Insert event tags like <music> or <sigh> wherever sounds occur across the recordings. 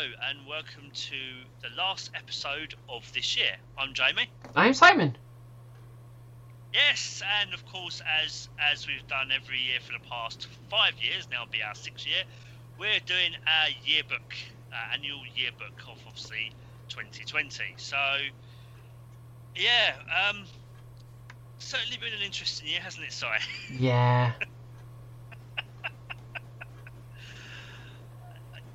and welcome to the last episode of this year. I'm Jamie. I'm Simon. Yes, and of course, as as we've done every year for the past five years, now it'll be our sixth year, we're doing our yearbook, uh, annual yearbook of obviously 2020. So, yeah, um, certainly been an interesting year, hasn't it, Si? <laughs> Yeah.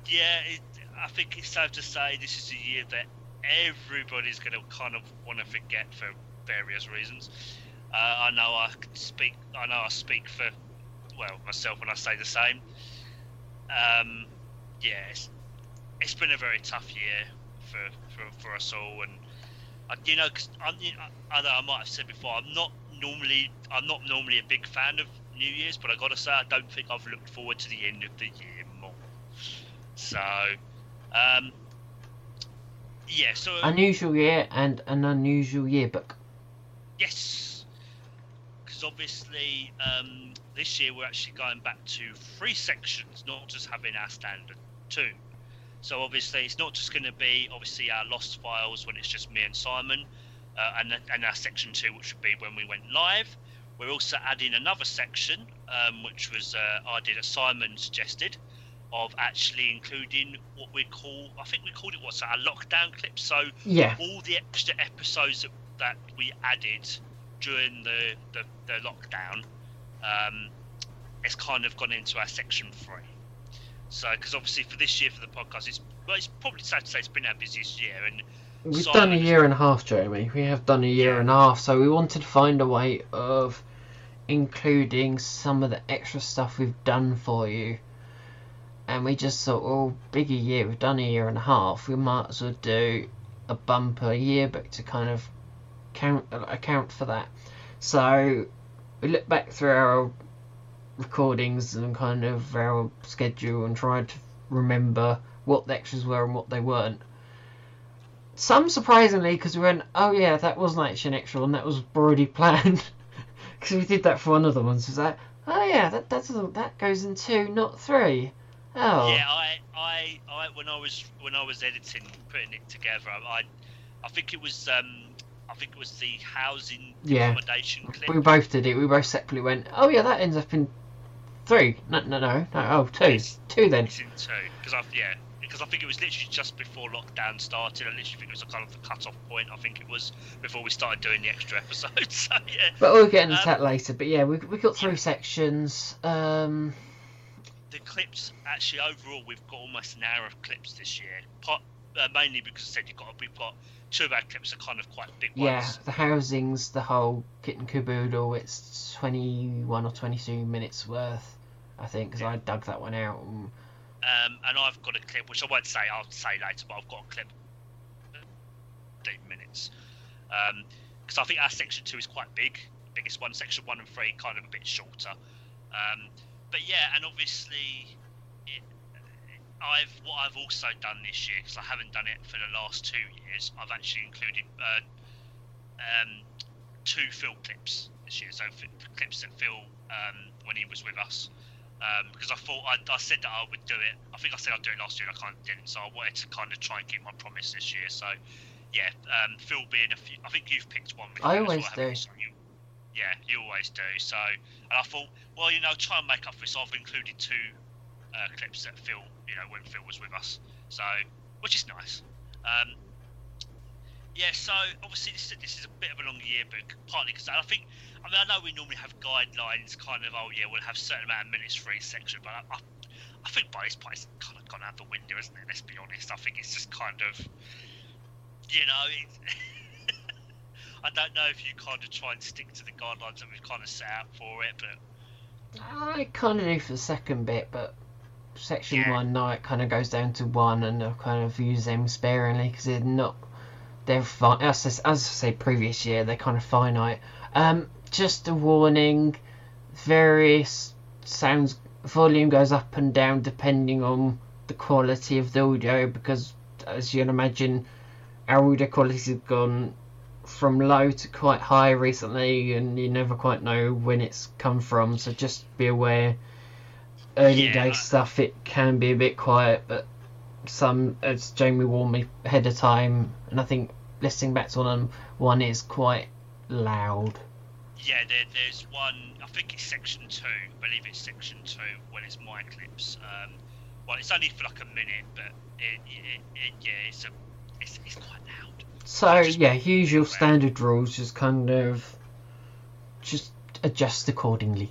yeah, it, I think it's safe to say this is a year that everybody's going to kind of want to forget for various reasons. Uh, I know I speak. I know I speak for well myself when I say the same. Um, yeah, it's, it's been a very tough year for, for, for us all, and uh, you know, cause you know, I know I might have said before, I'm not normally I'm not normally a big fan of New Year's, but I got to say I don't think I've looked forward to the end of the year more. So, um, yeah, so Unusual year and an unusual yearbook. Yes, because obviously um, this year we're actually going back to three sections, not just having our standard two. So obviously it's not just going to be obviously our lost files when it's just me and Simon, uh, and and our section two, which would be when we went live. We're also adding another section, um, which was uh, I did a Simon suggested, of actually including what we call I think we called it what's that, a lockdown clip. So Yeah. all the extra episodes that, that we added during the, the, the lockdown, um, it's kind of gone into our section three. So, because obviously for this year for the podcast, it's well, it's probably safe to say it's been our busiest year, and We've Simon done a year and a half, Jeremy. We have done a year Yeah. and a half, so we wanted to find a way of including some of the extra stuff we've done for you. And we just thought, oh, big a year, we've done a year and a half, we might as well do a bumper yearbook to kind of count account for that. So we looked back through our recordings and kind of our schedule and tried to remember what the extras were and what they weren't. Some surprisingly, because we went, oh yeah, that wasn't actually an extra one, that was already <laughs> planned. Because we did that for one of the ones. Was that, oh yeah, that that's that goes in two, not three. Oh. yeah, I, I, I, when I was when I was editing, putting it together, I, I think it was, um, I think it was the housing Yeah. accommodation clip. We both did it. We both separately went, oh yeah, that ends up in three. No, no, no, no. Oh, two. Yes. Two then. It's in two because I, yeah, because I think it was literally just before lockdown started. I literally think it was a kind of the cut-off point. I think it was before we started doing the extra episodes. <laughs> So yeah, But we'll get into Um, that later. But yeah, we we got three sections. Um, the clips actually overall we've got almost an hour of clips this year. Part, uh, mainly because I said you've got we've got two of our clips are kind of quite big yeah, ones. Yeah, the housings, the whole kit and caboodle. It's twenty-one or twenty-two minutes worth, I think, because Yeah. I dug that one out. and- Um, and I've got a clip which I won't say. I'll say later, but I've got a clip. Eight minutes. Because I think our section two is quite big. Biggest one, section one and three, kind of a bit shorter. Um, but yeah, and obviously, it, I've what I've also done this year because I haven't done it for the last two years. I've actually included uh, um, two Phil clips this year. So f- clips that Phil um, when he was with us. Um, because I thought I, I said that I would do it. I think I said I'd do it last year. and I kind of didn't, so I wanted to kind of try and keep my promise this year. So, yeah, um, Phil being a few. I think you've picked one. I always well, do. you? Yeah, you always do. So, and I thought, well, you know, try and make up for this. I've included two uh, clips that Phil, you know, when Phil was with us. So, which is nice. Um, yeah, so obviously this, this is a bit of a long yearbook, partly because I think, I mean, I know we normally have guidelines, kind of, oh yeah, we'll have a certain amount of minutes for each section, but I, I, I think by this point it's kind of gone out the window, isn't it? Let's be honest. I think it's just kind of, you know, <laughs> I don't know if you kind of try and stick to the guidelines that we've kind of set out for it, but I kind of do for the second bit, but section Yeah. one, no, it kind of goes down to one, and I'll kind of use them sparingly because they're not. They're fine. As, I- as I say, previous year they're kind of finite. Um, just a warning: various sounds volume goes up and down depending on the quality of the audio because, as you can imagine, our audio quality has gone from low to quite high recently, and you never quite know when it's come from. So just be aware. Early Yeah, day stuff, it can be a bit quiet, but some, as Jamie warned me ahead of time, and I think listening back to one, one is quite loud. Yeah, there, there's one. I think it's section two. I believe it's section two when it's my clips. Um, well, it's only for like a minute, but it, it, it yeah, it's a, it's, it's quite loud. So yeah, your standard rules. Just kind of, just adjust accordingly.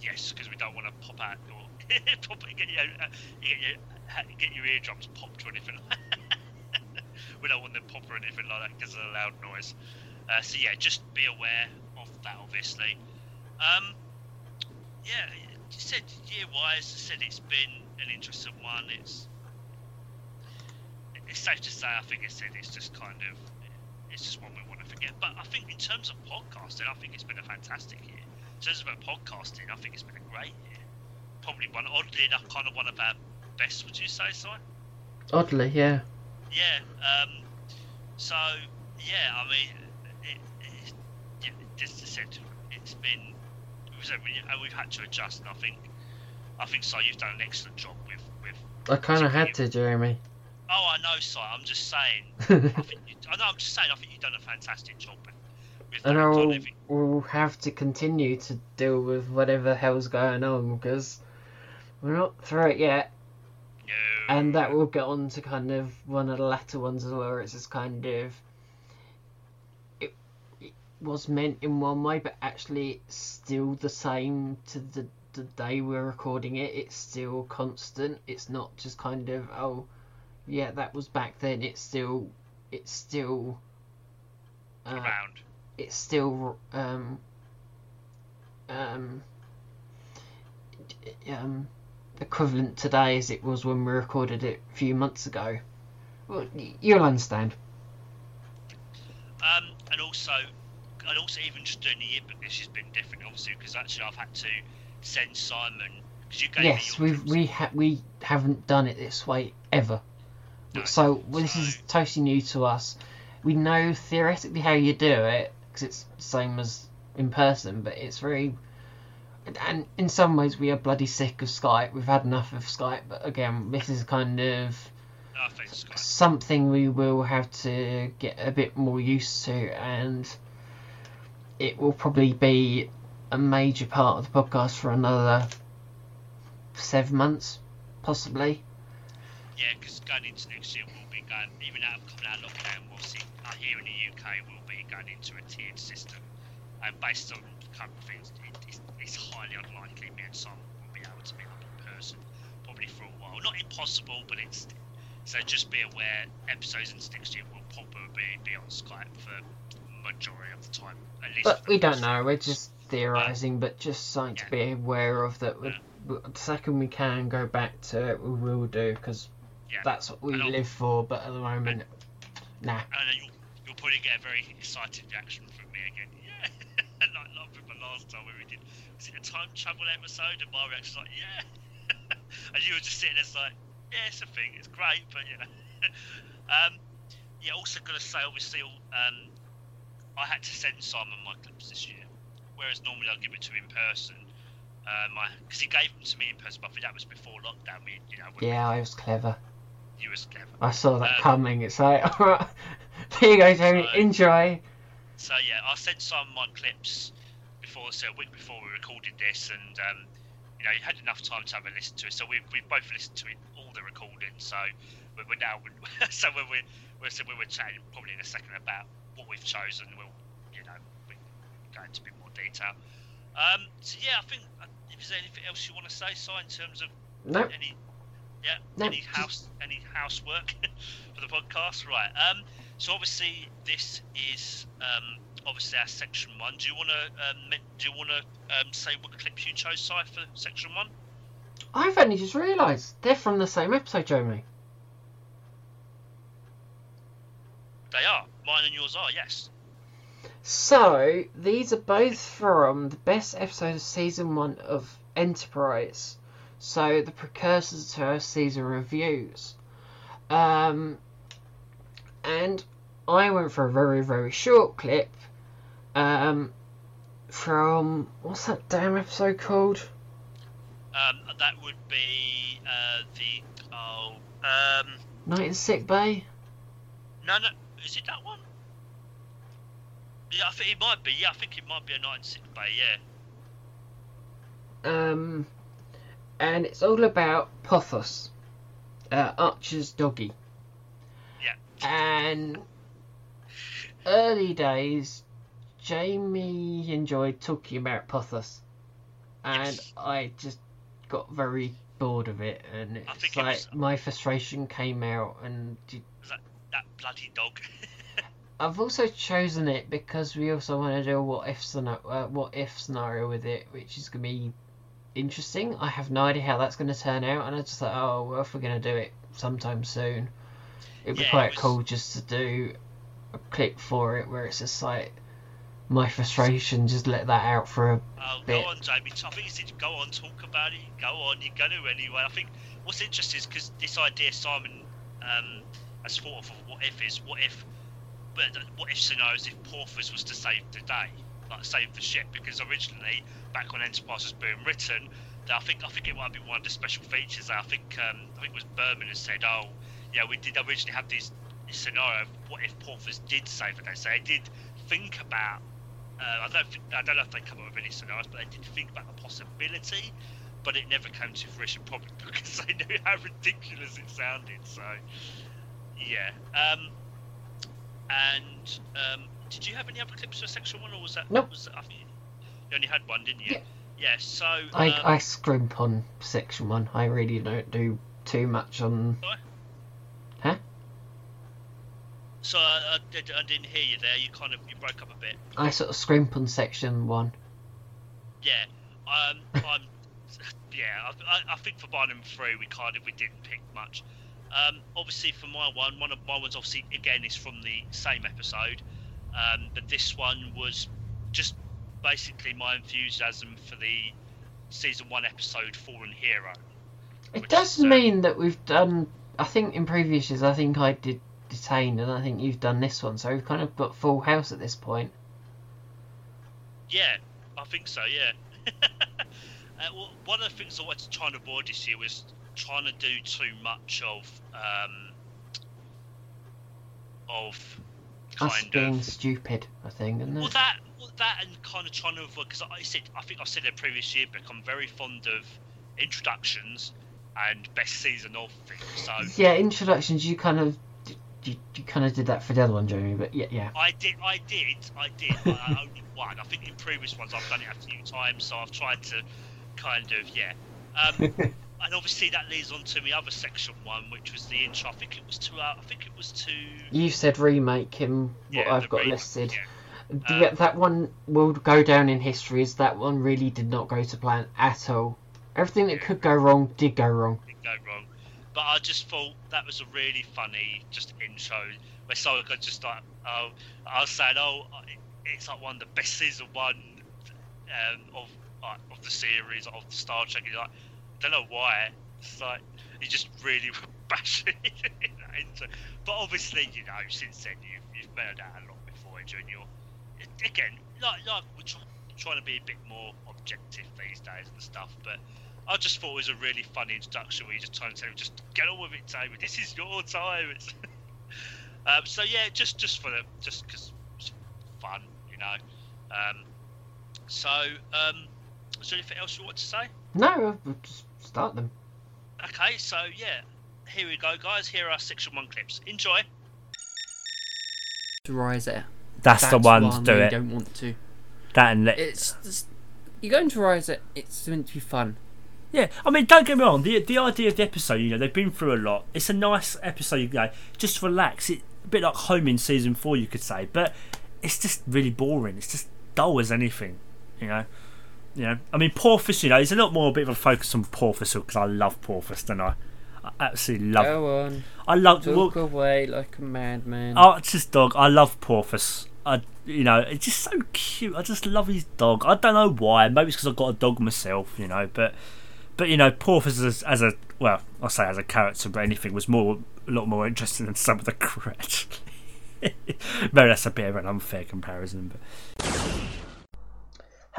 Yes, because we don't want to pop out or <laughs> pop, get your uh, get your get your eardrums popped or anything. <laughs> we don't want them pop or anything like that because of the loud noise. Uh, so yeah, just be aware of that, obviously. Um, yeah, you said year-wise, I said it's been an interesting one. It's it's safe to say, I think I said it's just kind of it's just one we want to forget. But I think in terms of podcasting, I think it's been a fantastic year. In terms of podcasting, I think it's been a great year. Probably one, oddly enough, kind of one of our best. Would you say, Si? Oddly, yeah. Yeah. Um, so yeah, I mean, it, it, yeah, just as I said, it's been it was and we've had to adjust. And I think I think Si, you've done an excellent job with with. I kind of had to, Jeremy. Oh, I know, Si. I'm just saying. <laughs> I think you, I know. I'm just saying. I think you've done a fantastic job and that I kind will, of- will have to continue to deal with whatever hell's going on because we're not through it yet. No. And that will get on to kind of one of the latter ones as well, where it's just kind of. It, it was meant in one way, but actually it's still the same to the, the day we're recording it. It's still constant. It's not just kind of, oh, yeah, that was back then. It's still. It's still. Uh, around. it's still um um um equivalent today as it was when we recorded it a few months ago. Well, you'll understand. Um, and also, and also even just doing the yearbook, this has been different, obviously, because actually I've had to send Simon because you gave Yes, me we we ha- we haven't done it this way ever. So this is totally new to us. We know theoretically how you do it because it's the same as in person, but it's very. And in some ways, we are bloody sick of Skype. We've had enough of Skype, but again, this is kind of ah, I think it's quite- something we will have to get a bit more used to, and it will probably be a major part of the podcast for another seven months, possibly. Yeah, because going into next year, we'll be going, even out of coming out of lockdown, we'll see, uh, here in the UK, we'll be going into a tiered system. And based on a couple of things, it, it's, it's highly unlikely me and Simon will be able to meet up in person, probably for a while. Not impossible, but it's. So just be aware, episodes into next year will probably be on Skype for majority of the time. At least But we don't know. We're just theorising, but just something to be aware of that. we- The second we can go back to it, we will do because Yeah. that's what we live for. But at the moment, nah. And you'll, you'll probably get a very excited reaction from me again. <laughs> Yeah, like like with the last time we did, was it a time travel episode? And my reaction was like, yeah. <laughs> and you were just sitting there it's like, yeah, it's a thing, it's great, but you <laughs> know. um, yeah, also got to say, obviously, um, I had to send Simon my clips this year, whereas normally I'll give it to him in person. Uh, my because he gave them to me in person, but I think that was before lockdown. We, you know, Yeah, I was clever. You was clever. I saw that Um, coming. It's like, <laughs> alright, here you go, Jamie. So- Enjoy. So yeah, I sent some of my clips before, so a week before we recorded this, and um, you know, you had enough time to have a listen to it. So we we both listened to it, all the recording. So we're, we're now, <laughs> so when we we're so we were chatting probably in a second about what we've chosen. We'll you know we go into a bit more detail. Um, so yeah, I think uh, if there's anything else you want to say, Si, in terms of Nope. any yeah No, any house any housework <laughs> for the podcast? Right um so obviously this is um obviously our section one. Do you want to um do you want to um say what clips you chose Si, for section one? I've only just realised they're from the same episode, Jamie. they are. Mine and yours are yes. So these are both from the best episode of season one of Enterprise. So the precursors to our season reviews. Um, and I went for a very very short clip. Um, from what's that damn episode called? um that would be uh the oh Um, Night in Sick Bay. no, no, is it that one? Yeah, I think it might be. Yeah, I think it might be a night in sick bay. Yeah. Um, and it's all about Porthos, uh, Archer's doggy. Yeah. And early days, Jamie enjoyed talking about Porthos, and Yes. I just got very bored of it. And it's think it like was- my frustration came out, and d- That bloody dog. <laughs> I've also chosen it because we also want to do a what if scenario, uh, what if scenario with it, which is gonna be interesting. I have no idea how that's gonna turn out, and I just thought, oh, well, if we're gonna do it sometime soon, it'd be Yeah, it quite was- cool just to do a clip for it where it's just like my frustration, just let that out for a. Oh, bit. go on, Jamie. I think you said go on, talk about it. Go on, you're going to anyway. I think what's interesting is because this idea Simon um, has thought of what if is what if, but what if scenarios if Porthos was to save the day, like save the ship? Because originally, back when Enterprise was being written, I think I think it might be one of the special features. I think um, I think it was Berman who said, oh, yeah, we did originally have this, this scenario. Of what if Porthos did save the day? So they did think about uh, I don't think, I don't know if they come up with any scenarios, but they did think about the possibility, but it never came to fruition, probably <laughs> because they knew how ridiculous it sounded. So, yeah. Um, and um, did you have any other clips for section one, or was that? Nope. Was, I think you only had one, didn't you? Yeah. Yeah. So. I um, I scrimp on section one. I really don't do too much on. Huh? So I, I, did, I didn't hear you there. You kind of you broke up a bit. I sort of scrimp on section one. Yeah, um, I'm. <laughs> Yeah, I, I, I think for Barnum three we kind of we didn't pick much. Um, obviously for my one, one of my ones obviously again is from the same episode, um, but this one was just basically my enthusiasm for the season one episode Fallen Hero. It does is, uh, mean that we've done. I think in previous years, I think I did detained, and I think you've done this one. So we've kind of got full house at this point. Yeah, I think so. Yeah. <laughs> uh, well, one of the things I wanted to try and avoid this year was trying to do too much of um, of Us being of stupid, I think, isn't well it? that well, that and kind of trying to avoid because I said I think I said it previous year, but I'm very fond of introductions and best season of things. So Yeah, introductions. You kind of, you, you kind of did that for the other one, Jeremy. But yeah, yeah. I did, I did, I did. I <laughs> only one. I think in previous ones I've done it a few times, so I've tried to kind of yeah. Um, <laughs> and obviously that leads on to the other section one, which was the intro. I think it was two. Uh, I think it was to. You said remake him. What yeah, I've got remake, listed. Yeah. Um, that one will go down in history. Is that one really did not go to plan at all. Everything that could go wrong did go wrong. didn't go wrong. But I just thought that was a really funny just intro where someone could just like, oh, I was saying, oh, it's like one of the best season one um, of like, of the series of the Star Trek. You're like, don't know why. It's like you just really <laughs> bashing it <laughs> in that intro. But obviously, you know, since then you've you've heard that a lot before during your again, like like we're try, trying to be a bit more objective these days and stuff, but. I just thought it was a really funny introduction where you just trying to tell him, just get on with it, David. This is your time. <laughs> Um, so yeah, just just for the just because fun, you know. Um, so um, is there anything else you want to say? No, just start them. Okay, so yeah, here we go, guys. Here are section one clips. Enjoy. to rise it. That's, the one to do it. don't want to. That and let, It's just, you're going to rise it. It's meant to be fun. yeah. I mean, don't get me wrong. The the idea of the episode, you know, they've been through a lot. It's a nice episode. You know, just relax. It a bit like home in season four, you could say, but it's just really boring. It's just dull as anything. You know. You know, I mean, Porthos. You know, there's a lot more a bit of a focus on Porthos because I love Porthos, don't I? I absolutely love. Go on, I love. well, talk away like a madman. Oh, it's just dog. I love Porthos. I, you know, it's just so cute. I just love his dog. I don't know why. Maybe it's because I've got a dog myself, you know. But, but you know, Porthos as, as a well, I say as a character, but anything was more a lot more interesting than some of the. <laughs> Actually, <laughs> maybe that's a bit of an unfair comparison. But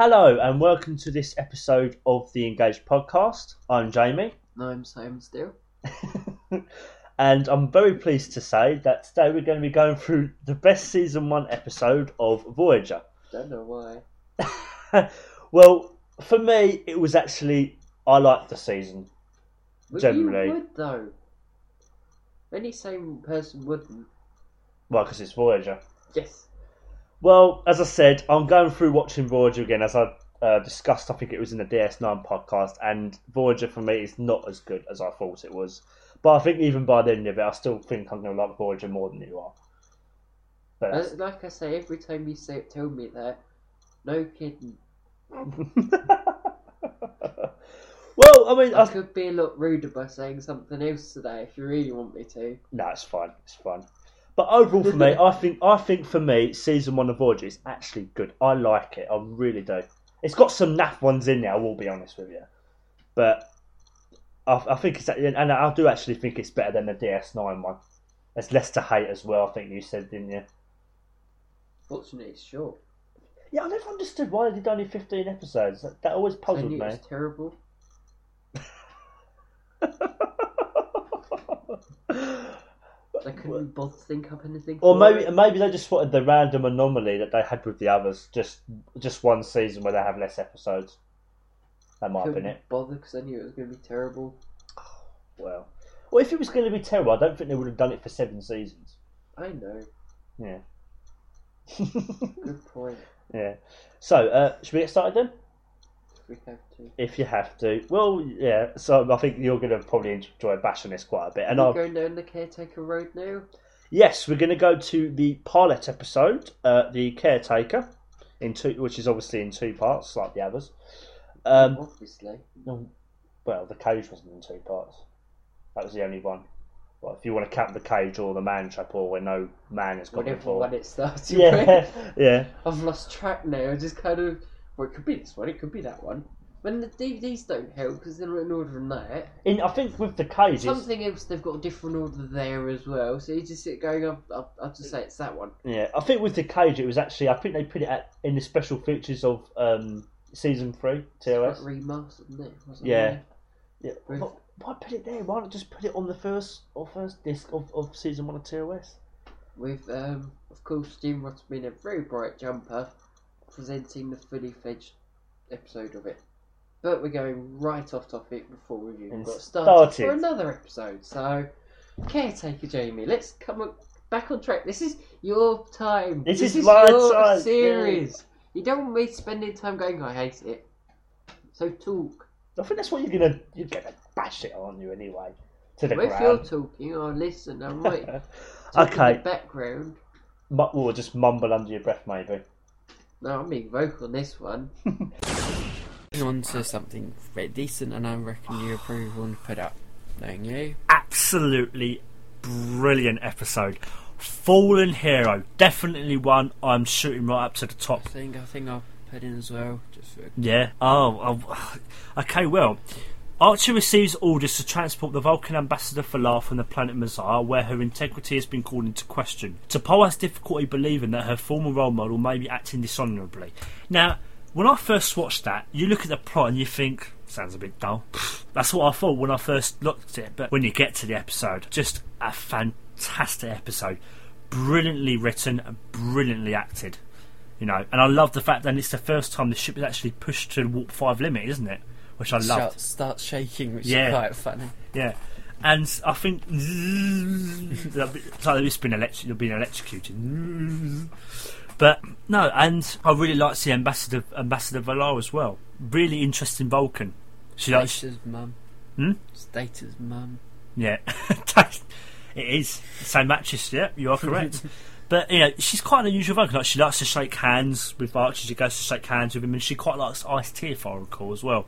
hello and welcome to this episode of the Engaged Podcast. I'm Jamie. No, I'm Simon still. <laughs> and I'm very pleased to say that today we're going to be going through the best season one episode of Voyager. Don't know why. <laughs> well, for me, it was actually I liked the season. But Generally. you would though. Any sane person wouldn't. Well, because it's Voyager. Yes. Well, as I said, I'm going through watching Voyager again, as I uh, discussed. I think it was in the DS9 podcast, and Voyager for me is not as good as I thought it was. But I think even by the end of it, I still think I'm going to like Voyager more than you are. But like I say, every time you say tell me that, no kidding. <laughs> well, I mean, I I, could be a lot ruder by saying something else today if you really want me to. no, it's fine. It's fine. But overall, for me, <laughs> I think I think for me, season one of Voyager is actually good. I like it. I really do. It's got some naff ones in there. I will be honest with you, but I, I think it's and I do actually think it's better than the DS9 one. There's less to hate as well. I think you said, didn't you? Fortunately, it's short. Yeah, I never understood why they did only 15 episodes. That, that always puzzled knew me. was terrible. I couldn't be bothered to think up anything. Or for maybe it. maybe they just wanted the random anomaly that they had with the others. Just just one season where they have less episodes. That might have been it. bother because I knew it was going to be terrible. Well, well, if it was going to be terrible, I don't think they would have done it for seven seasons. I know. Yeah. <laughs> Good point. yeah. So, uh, should we get started then? We have to. If you have to. Well, yeah. So I think you're going to probably enjoy bashing this quite a bit. And We're I'll, going down the caretaker road now. yes, we're going to go to the pilot episode, uh, the caretaker, in two, which is obviously in two parts, like the others. Um, Obviously. No, well, the cage wasn't in two parts. That was the only one. Well, if you want to count the cage or the man trap or where no man has gone Whatever before. one it started Yeah, with. <laughs> yeah. I've lost track now. I just kind of. Well, it could be this one, it could be that one. When the DVDs don't help because they're not in order in that. In, I think with the cage, Something else they've got a different order there as well. So you just sit going, I'll, I'll, I'll just say it's that one. yeah, I think with the cage, it was actually. I think they put it at, in the special features of um, season three TOS. Like remastered, isn't it? Wasn't Yeah. Yeah. With- Why, why put it there? Why not just put it on the first or first disc of, of season one of TOS? With, um, of course, Jim Ross being a very bright jumper, presenting the fully fledged episode of it. But we're going right off topic before we even And got started, started. for another episode. So, caretaker Jamie, let's come on, back on track. This is your time. This is my your time, series. You don't want me spending time going. I hate it. So talk. I think that's what you're gonna you're gonna bash it on you anyway to the if you're ground. talking, I'll listen. I might talk in okay, the background. Mu- or just mumble under your breath maybe. No, I'm being vocal on this one. <laughs> On to something very decent, and I reckon you approve and put up. Knowing you. absolutely brilliant episode. Fallen Hero, definitely one I'm shooting right up to the top. I top. think I think I'll put in as well. Just for Yeah. Oh, oh, okay. Well, Archer receives orders to transport the Vulcan ambassador V'Lar from the planet Mazar, where her integrity has been called into question. T'Pol has difficulty believing that her former role model may be acting dishonourably. Now, when I first watched that, you look at the plot and you think, sounds a bit dull. <laughs> That's what I thought when I first looked at it. But when you get to the episode, just a fantastic episode. Brilliantly written and brilliantly acted. You know, and I love the fact that it's the first time the ship is actually pushed to the warp five limit, isn't it? Which I loved. start, start shaking, which Yeah. is quite funny. Yeah, and I think <laughs> it's like it's been elect- you've been electrocuted. But no, and I really like the ambassador Ambassador V'Lar as well. Really interesting Vulcan. She likes, Data's mum. Hmm? It's Data's mum. yeah, <laughs> it is same mattress. Yeah, you are correct. <laughs> But you know, she's quite an unusual Vulcan. Like she likes to shake hands with Archer. She goes to shake hands with him, and she quite likes iced tea, if I recall, as well.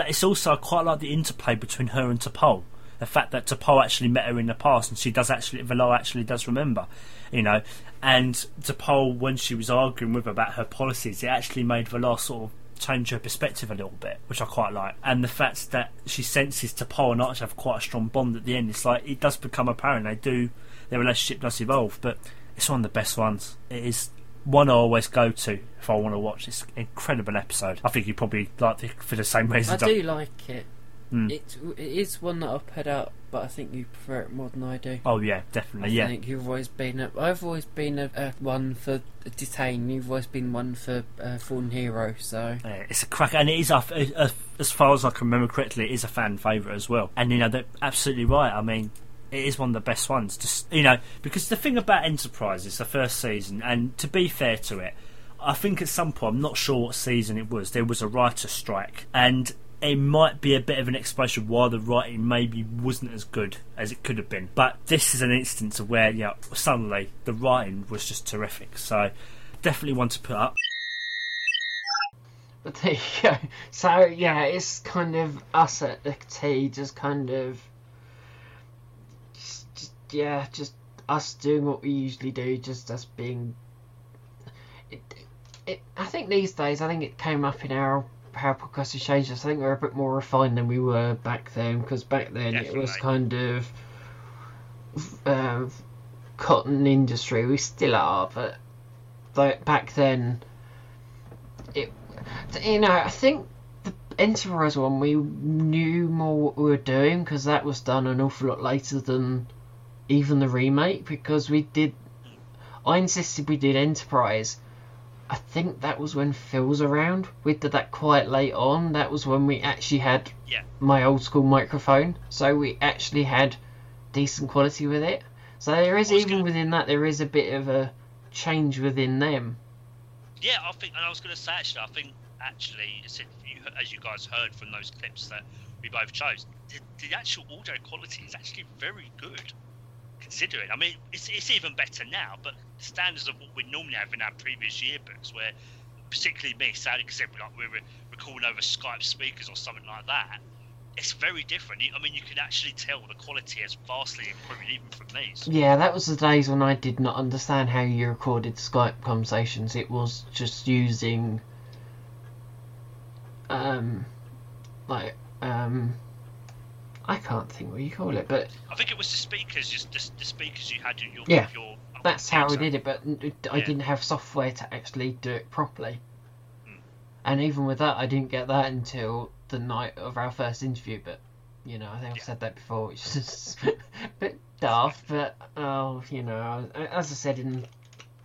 But it's also quite like the interplay between her and T'Pol. The fact that T'Pol actually met her in the past, and she does actually, V'Lar actually does remember, you know. And T'Pol, when she was arguing with her about her policies, it actually made V'Lar sort of change her perspective a little bit, which I quite like. And the fact that she senses T'Pol and Archer have quite a strong bond at the end, it's like it does become apparent they do their relationship does evolve. But it's one of the best ones. It is one I always go to if I want to watch this incredible episode. I think you probably like it for the same reason. I do like it. Mm. It, it is one that I've put out, but I think you prefer it more than I do. Oh yeah, definitely. I yeah, think you've always been a. I've always been a, a one for detain. You've always been one for uh, fallen hero. So Yeah, it's a crack, and it is a, a, as far as I can remember correctly, it is a fan favourite as well. And you know, they're absolutely right. I mean, it is one of the best ones. Just you know, because the thing about Enterprise is the first season, and to be fair to it, I think at some point, I'm not sure what season it was, there was a writer strike, and it might be a bit of an explanation why the writing maybe wasn't as good as it could have been. But this is an instance of where, you know, suddenly the writing was just terrific. So definitely one to put up. But there you go. So yeah, it's kind of us at the T, just kind of, yeah, just us doing what we usually do, just us being. It, it, I think these days, I think it came up in our how podcast has changed. us. I think we're a bit more refined than we were back then, because back then it was kind of. Uh, cotton industry, we still are, but like back then, it you know, I think the Enterprise one we knew more what we were doing because that was done an awful lot later than even the remake because we did. I insisted we did Enterprise. I think that was when Phil was around. We did that quite late on. That was when we actually had Yeah. my old school microphone, so we actually had decent quality with it. So there is even gonna- within that there is a bit of a change within them. Yeah, I think, and I was going to say actually, I think actually, as you, as you guys heard from those clips that we both chose, the, the actual audio quality is actually very good. I mean, it's, it's even better now, but the standards of what we normally have in our previous yearbooks, where particularly me sounding because like we were recording over Skype speakers or something like that, it's very different. I mean, you can actually tell the quality has vastly improved even from these. Yeah, that was the days when I did not understand how you recorded Skype conversations. It was just using, um, like, um, I can't think what you call it, but I think it was the speakers, just the, the speakers you had in your Yeah, your. that's how I did it. But I Yeah. didn't have software to actually do it properly. Hmm. And even with that, I didn't get that until the night of our first interview. But you know, I think I've Yeah. said that before, which is a <laughs> bit daft. <laughs> But oh, you know, as I said in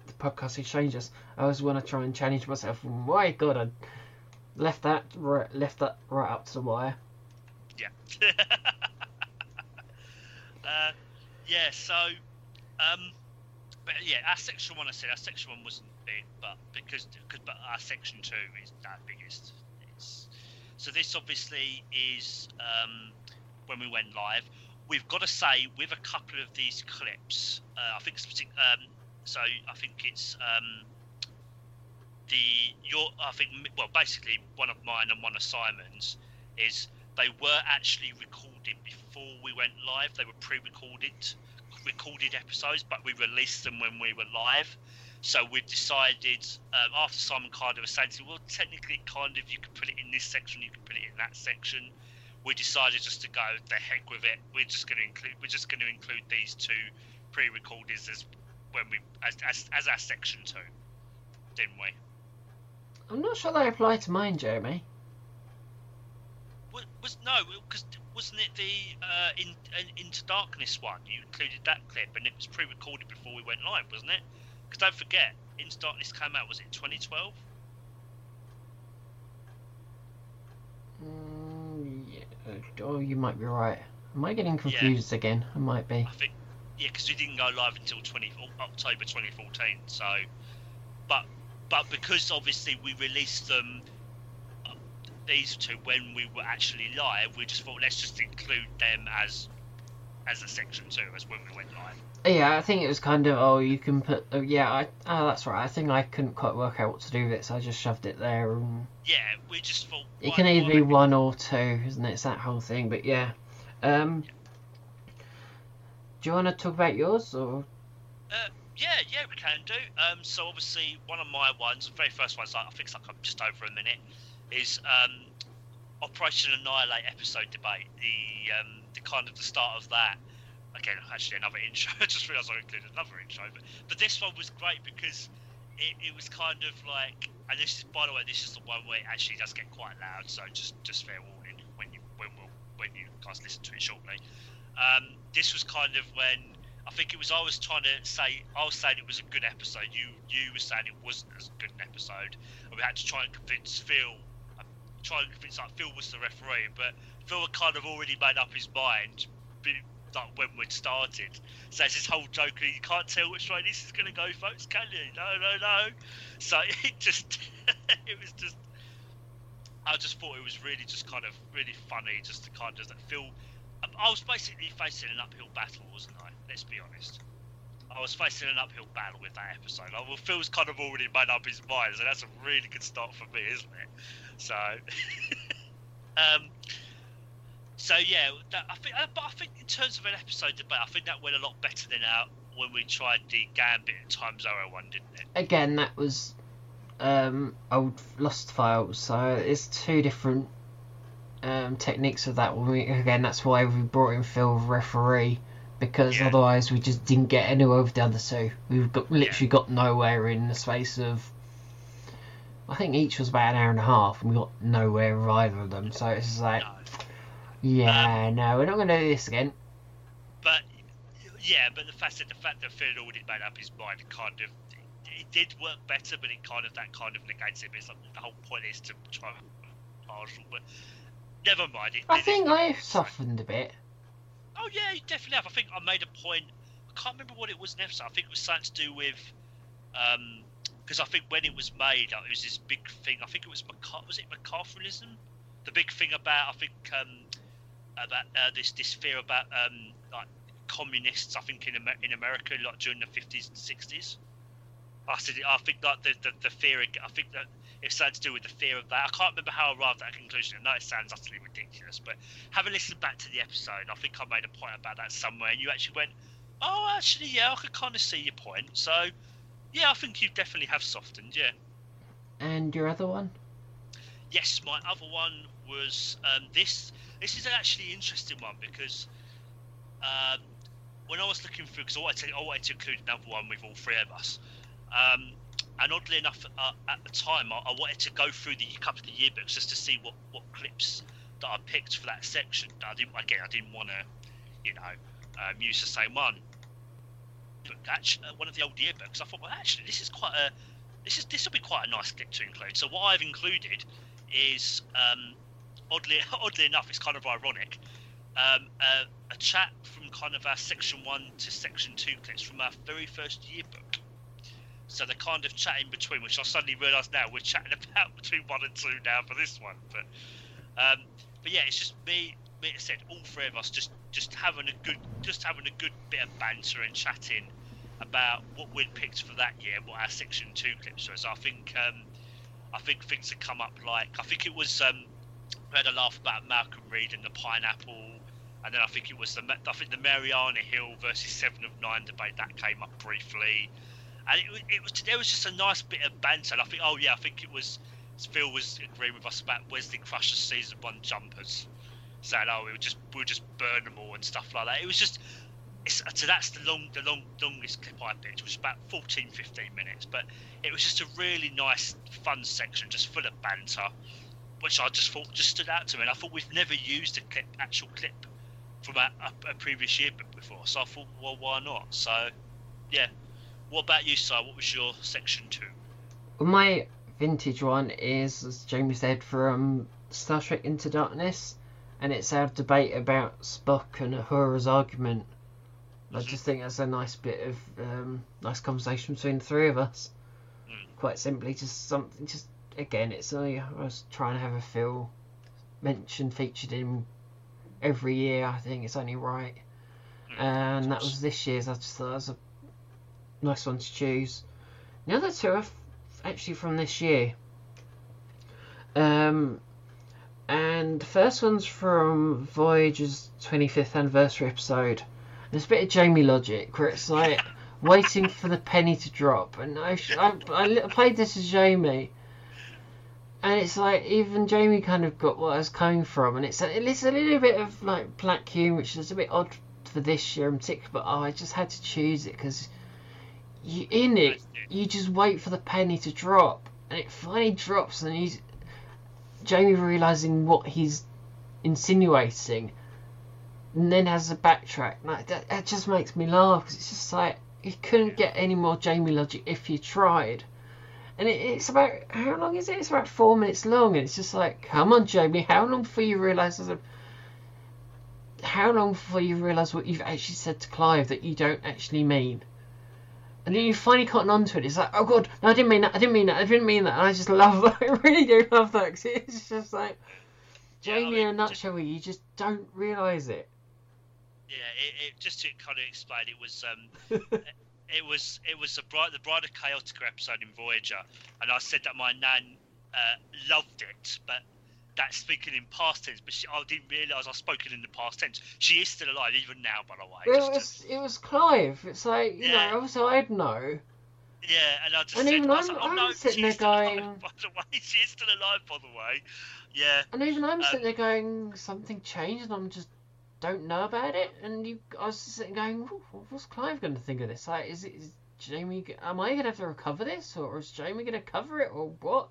the podcast exchanges, I always want to try and challenge myself. My God, I left that right, left that right up to the wire. Yeah. <laughs> uh, yeah. So, um, but yeah, our section one, I said our section one wasn't big, but because because but our section two is our biggest. It's, so this obviously is um, when we went live. We've got to say with a couple of these clips, uh, I think um, so I think it's um, the your I think well basically one of mine and one of Simon's is they were actually recorded before we went live. They were pre-recorded, recorded episodes, but we released them when we were live. So we've decided um, after Simon Carter was saying, well, technically, kind of, you could put it in this section, you could put it in that section. We decided just to go the heck with it. We're just going to include. We're just going to include these two pre-recordeds as when we as, as as our section two, didn't we? I'm not sure they apply to mine, Jeremy. Was, was no, because wasn't it the uh, in, in Into Darkness one? You included that clip, and it was pre-recorded before we went live, wasn't it? Because don't forget, Into Darkness came out was it 2012? Mm, yeah. Oh, you might be right. Am I getting confused again? I might be. I think yeah, because we didn't go live until 20 October 2014. So, but but because obviously we released them uh, these two when we were actually live, we just thought let's just include them as as a section two as when we went live. Yeah, I think it was kind of oh, you can put. Oh, yeah, I. Oh, that's right. I think I couldn't quite work out what to do with it, so I just shoved it there. And Yeah, we just thought it can either be one or two, isn't it? It's that whole thing. But yeah. Um. Do you want to talk about yours or? Uh, yeah, yeah, we can do. Um, so obviously, one of my ones, the very first one's like I think it's like just over a minute, is um, Operation Annihilate episode debate. The um, the kind of the start of that. Again, actually another <laughs> intro. I just realised I included another intro, but but this one was great because it, it was kind of like, and this is by the way, this is the one where it actually does get quite loud. So just just fair warning when you when we'll when you guys listen to it shortly. Um, this was kind of when I think it was I was trying to say I was saying it was a good episode. You you were saying it wasn't as good an episode, and we had to try and convince Phil. Try and convince like Phil was the referee, but Phil had kind of already made up his mind. Like when we'd started, so it's this whole joke. You can't tell which way this is to go, folks, can you? No, no, no. So <laughs> it just, <laughs> it was just I just thought it was really just kind of really funny just to kind of feel. I was basically facing an uphill battle, wasn't I? Let's be honest. I was facing an uphill battle with that episode. Well, Phil's kind of already made up his mind, so that's a really good start for me, isn't it? So, <laughs> um, so yeah, that, I think. uh, But I think in terms of an episode debate, I think that went a lot better than our when we tried the Gambit and Time Zero one, didn't it? Again, that was um, old Lost Files, so it's two different um, techniques of that again, that's why we brought in Phil referee because Yeah. otherwise we just didn't get anywhere with the other two. We've got literally got nowhere in the space of. I think each was about an hour and a half, and we got nowhere with either of them. So it's just like, No. yeah, um, no, we're not going to do this again. but yeah, but the fact that the fact that Phil already made up his mind kind of it did work better, but it kind of that kind of negates it. It's like the whole point is to try partial, but never mind. It, I think I've softened a bit. Oh yeah, you definitely have. I think I made a point. I can't remember what it was episode. I think it was something to do with, um, because I think when it was made, uh, it was this big thing. I think it was was it McCarthyism? The big thing about I think um, about uh, this this fear about um, like communists. I think in Amer- in America, like during the fifties and sixties. I said I think like the, the the fear. I think that it's something to do with the fear of that. I can't remember how I arrived at that conclusion. I know it sounds utterly ridiculous, but having listened back to the episode, I think I made a point about that somewhere, and you actually went, "Oh, actually, yeah, I could kind of see your point." So, yeah, I think you definitely have softened. Yeah. And your other one? Yes, my other one was um, this. This is an actually interesting one because um, when I was looking through, because I wanted to, I wanted to include another one with all three of us. Um, and oddly enough, uh, at the time, I, I wanted to go through the couple of the yearbooks just to see what, what clips that I picked for that section. I didn't again, I didn't want to, you know, um, use the same one. But actually, uh, one of the old yearbooks, I thought, well, actually, this is quite a this is this will be quite a nice clip to include. So what I've included is um, oddly <laughs> oddly enough, it's kind of ironic. Um, a, a chat from kind of our section one to section two clips from our very first yearbook. So they're kind of chatting between, which I suddenly realise now we're chatting <laughs> about between one and two now for this one. But um, but yeah, it's just me. Me I said all three of us just just having a good just having a good bit of banter and chatting about what we'd picked for that year, what our section two clips was. I think um, I think things had come up like I think it was um, we had a laugh about Malcolm Reed and the pineapple, and then I think it was the I think the Mariana Hill versus Seven of Nine debate that came up briefly, and it, it was there was just a nice bit of banter. And I think oh yeah, I think it was Phil was agreeing with us about Wesley Crusher's season one jumpers, saying oh we would just we would just burn them all and stuff like that. It was just so that's the long, the long, longest clip I picked, which was about 14, 15 minutes. But it was just a really nice, fun section, just full of banter, which I just thought just stood out to me. And I thought we've never used a clip, actual clip from a, a, a previous year before. So I thought, well, why not? So, yeah. What about you, Si? What was your section two? Well, my vintage one is, as Jamie said, from Star Trek Into Darkness, and it's our debate about Spock and Uhura's argument. I Mhm. just think that's a nice bit of um, nice conversation between the three of us. Mm. Quite simply, just something. Just again, it's only I was trying to have a feel mentioned featured in every year. I think it's only right, Mm, and that was this year's. I just thought it was a nice one to choose. The other two are actually from this year. Um, and the first one's from Voyager's 25th anniversary episode. There's a bit of Jamie logic where it's like waiting for the penny to drop, and I, I, I played this as Jamie, and it's like even Jamie kind of got what I was coming from, and it's a, it's a little bit of like black humour, which is a bit odd for this year in particular, but oh, I just had to choose it because you in it you just wait for the penny to drop, and it finally drops, and he's Jamie realizing what he's insinuating, and then has a backtrack. Like that, that just makes me laugh because it's just like you couldn't get any more Jamie logic if you tried. And it, it's about how long is it? It's about four minutes long, and it's just like, come on, Jamie, how long before you realise how long before you realise what you've actually said to Clive that you don't actually mean? And then you finally cotton onto it. It's like, oh god, no, I didn't mean that. I didn't mean that. I didn't mean that. And I just love that. <laughs> I really do love that because it's just like Yeah, I Jamie mean, in a just- nutshell. Where you just don't realise it. Yeah, it, it just to kind of explain, it was um, <laughs> it was it was the bride the Bride of Chaotica episode in Voyager, and I said that my nan uh, loved it, but that's speaking in past tense. But she, I didn't realise I was spoken in the past tense. She is still alive even now, by the way. It just to- was it was Clive. It's like you Yeah. know, obviously I'd know. yeah, and I just And said, even I was I'm- like, oh, I'm no, sitting there still alive, going- by the way, <laughs> she is still alive, by the way. Yeah, And even I'm Um, sitting there going, something changed, and I'm just don't know about it. And you, I was sitting going, what's Clive going to think of this? Like, is it is Jamie? Am I going to have to recover this, or is Jamie going to cover it, or what?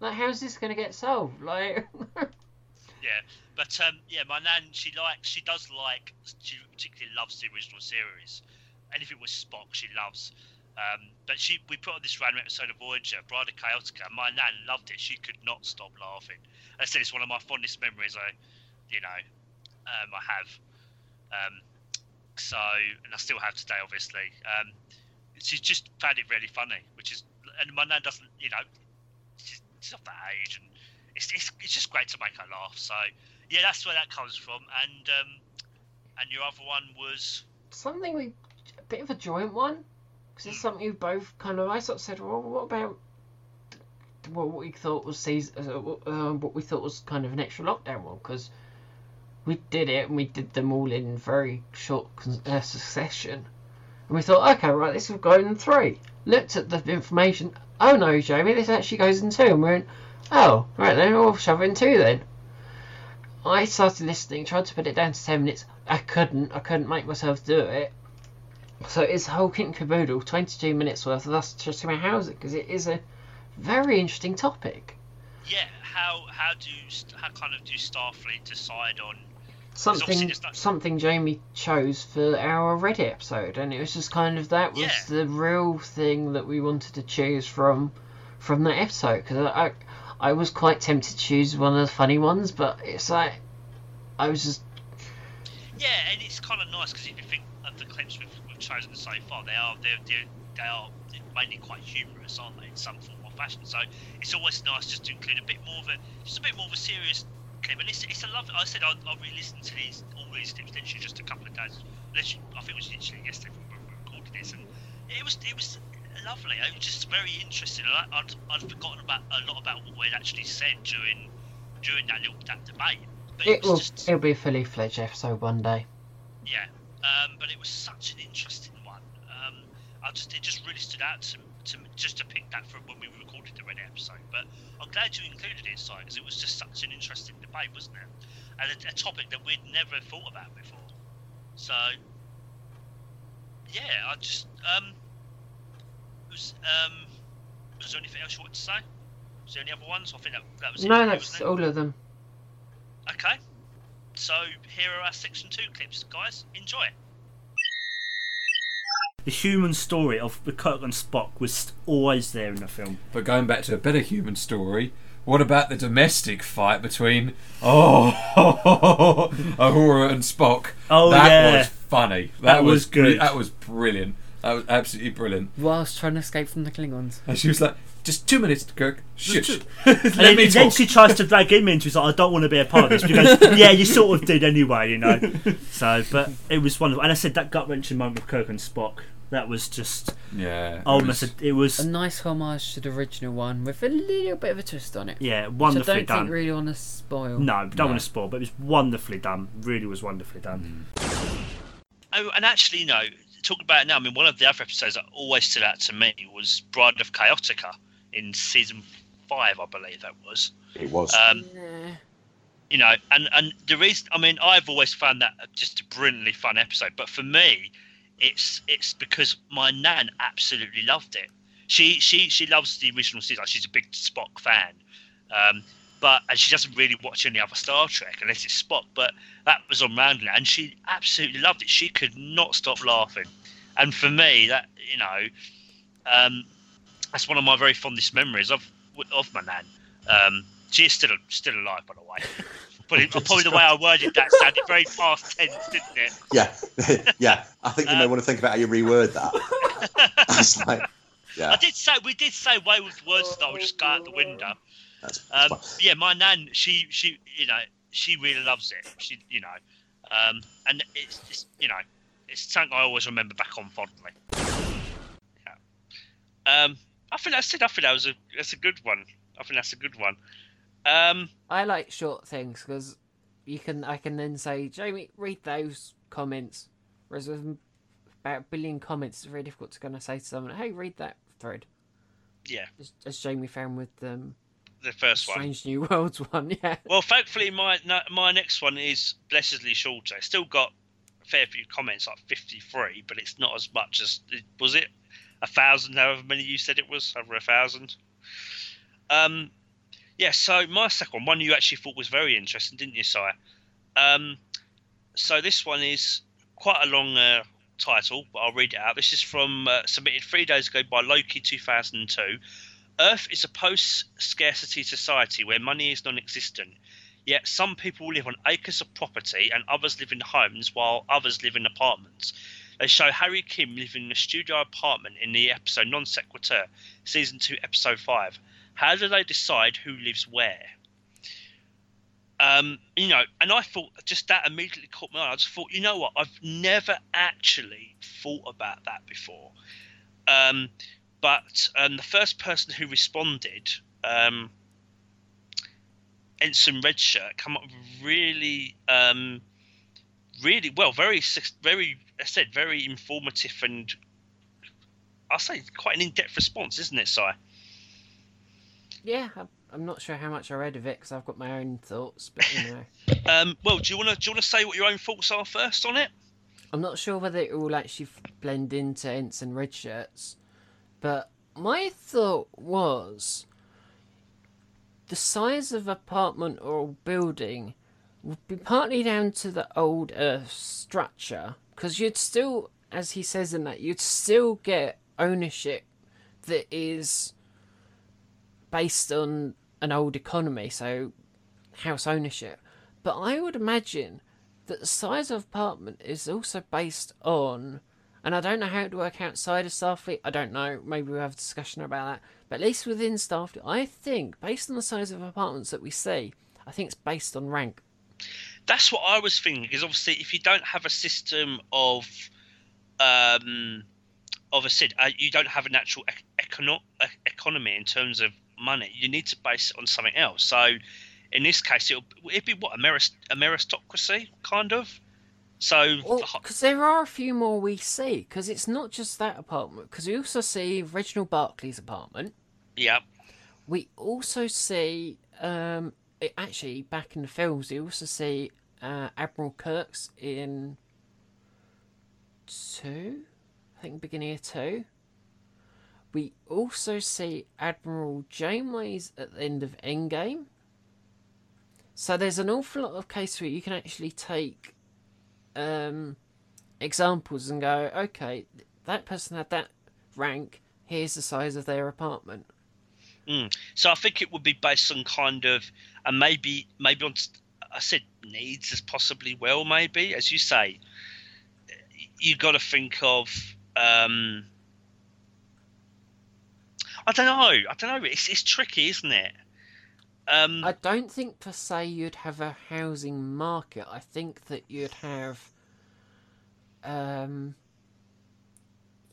Like, how's this going to get solved? <laughs> Like, yeah. But um, yeah, my nan, she likes, she does like, she particularly loves the original series. Anything with Spock, she loves. Um, but she, we put on this random episode of Voyager, Bride of Chaotica. and My nan loved it. She could not stop laughing. I said it's one of my fondest memories. I, you know, um, I have. Um, so, and I still have today, obviously. Um, she just found it really funny, which is, and my nan doesn't, you know, she's of that age, and it's, it's it's just great to make her laugh. So, yeah, that's where that comes from. And um, and your other one was, something we, a bit of a joint one, because it's something we both kind of. I sort of said, well, what about. Well, what we thought was season, uh, uh, what we thought was kind of an extra lockdown one, because we did it and we did them all in very short con- uh, succession. And we thought, okay, right, this will go in three. Looked at the information. Oh no, Jamie, this actually goes in two. And we went, oh, right then, we'll shove it in two then. I started listening, tried to put it down to ten minutes. I couldn't. I couldn't make myself do it. So it's whole kit caboodle, 22 minutes worth of us just about housing because it is a very interesting topic. yeah, how how do how kind of do Starfleet decide on? Something something Jamie chose for our Reddit episode, and it was just kind of that was Yeah. the real thing that we wanted to choose from from that episode because I, I I was quite tempted to choose one of the funny ones, but it's like I was just Yeah, and it's kind of nice because if you think of the clips we've, we've chosen so far, they are they're, they're, they are mainly quite humorous, aren't they, in some form or fashion? So it's always nice just to include a bit more of a just a bit more of a serious clip. And it's, it's a lovely. I said I'll, I'll re-listen to these all these clips literally just a couple of days. Literally, I think it was literally yesterday when we recorded this, and it was it was lovely. It was just very interesting. I, I'd, I'd forgotten about a lot about what we'd actually said during during that little that debate. But it, it will just it'll be a fully fledged episode one day. yeah, um, but it was such an interesting one. Um, I just it just really stood out to, to just to pick that from when we recorded the red episode. But I'm glad you included it, Si, because it was just such an interesting debate, wasn't it? And a, a topic that we'd never thought about before. So yeah, I just um, was um, was there anything else you wanted to say? Was there any other ones? I think that, that was it. No, for that's it? all of them. Okay. So here are our section two clips, guys. Enjoy it. The human story of the Kirk and Spock was always there in the film. But going back to a better human story, what about the domestic fight between oh <laughs> Uhura and Spock? Oh, that yeah. was funny. That, That was bri- good. That was brilliant. That was absolutely brilliant. Whilst trying to escape from the Klingons. And she was like, "Just two minutes, Kirk. Shush. <laughs> And Let then, me then talk." she tries to drag him into. He's like, I don't want to be a part of this. Because, <laughs> Yeah, you sort of did anyway, you know. So, but it was wonderful. And I said that gut wrenching moment with Kirk and Spock. That was just Yeah. it oh, almost. was- A, it was A nice homage to the original one with a little bit of a twist on it. yeah, Which I wonderfully don't done. think really want to spoil. no, don't No. want to spoil, but it was wonderfully done. Really was wonderfully done. Mm. Oh, and actually, you know, talking about it now, I mean, one of the other episodes that always stood out to me was Bride of Chaotica in season five, I believe that was. It was. Um, Nah. you know, and and the reason, I mean, I've always found that just a brilliantly fun episode, but for me, it's it's because my nan absolutely loved it. She she she loves the original season. She's a big Spock fan, um, but and she doesn't really watch any other Star Trek unless it's Spock. But that was on Randall, and she absolutely loved it. She could not stop laughing, and for me, that you know, um, that's one of my very fondest memories of of my nan. Um, she is still still alive, by the way. <laughs> But it, probably the way I worded that sounded very past tense, didn't it? <laughs> Yeah, <laughs> yeah. I think you may Um, want to think about how you reword that. Like, yeah, I did say we did say way with words that will just go out the window. that's, Um, that's fine. yeah, my nan, she she you know she really loves it. She you know, um, and it's, it's you know it's something I always remember back on fondly. Yeah. Um, I think that's it. I think that was a that's a good one. I think that's a good one. Um, I like short things because you can. I can then say, Jamie, read those comments. Whereas with about a billion comments, it's very difficult to kind of say to someone, "Hey, read that thread." yeah, As, as Jamie found with um, the first one. Strange New Worlds <laughs> one, yeah. Well, thankfully, my my next one is blessedly shorter. It's still got a fair few comments, like fifty three, but it's not as much as was it a thousand? However many you said it was, over a thousand. Um, yeah. So my second one, one you actually thought was very interesting, didn't you, Sire? Um, so this one is quite a long uh, title, but I'll read it out. This is from uh, submitted three days ago by Loki two thousand and two. Earth is a post scarcity society where money is non existent. Yet some people live on acres of property and others live in homes while others live in apartments. They show Harry Kim living in a studio apartment in the episode Non Sequitur, season 2, episode 5. How do they decide who lives where? Um, you know, and I thought just that immediately caught my eye. I just thought, you know what? I've never actually thought about that before. Um, but um, the first person who responded, um, Ensign Redshirt, come up with really, um, really well, very, very, I said, very informative and I'll say quite an in-depth response, isn't it, Si? Yeah, I'm, I'm not sure how much I read of it because I've got my own thoughts, but you know. <laughs> Um, well, do you want to do you want to say what your own thoughts are first on it? I'm not sure whether it will actually blend into Ensign Redshirt's, but my thought was the size of apartment or building would be partly down to the old Earth structure, because you'd still, as he says in that, you'd still get ownership that is based on an old economy, so house ownership. But I would imagine that the size of apartment is also based on, and I don't know how it would work outside of Starfleet. I don't know. Maybe we'll have a discussion about that. But at least within Starfleet, I think based on the size of apartments that we see, I think it's based on rank. That's what I was thinking. Because obviously, if you don't have a system of, um, of a said, uh, you don't have a natural ec- econo- economy in terms of money. You need to base it on something else. So, in this case, it'll it'd be what a, meris- a meristocracy kind of. So, Because there are a few more we see. Because it's not just that apartment. Because we also see Reginald Barclay's apartment. yeah, We also see, um, it, actually, back in the films, we also see uh, Admiral Kirk's in two, I think beginning of two. We also see Admiral Janeway's at the end of Endgame. So there's an awful lot of cases where you can actually take um, examples and go, okay, that person had that rank. Here's the size of their apartment. Mm. So I think it would be based on kind of, and maybe maybe on, I said needs as possibly well. Maybe as you say, you got to think of. Um, I don't know. I don't know. It's it's tricky, isn't it? Um, I don't think per se you'd have a housing market. I think that you'd have um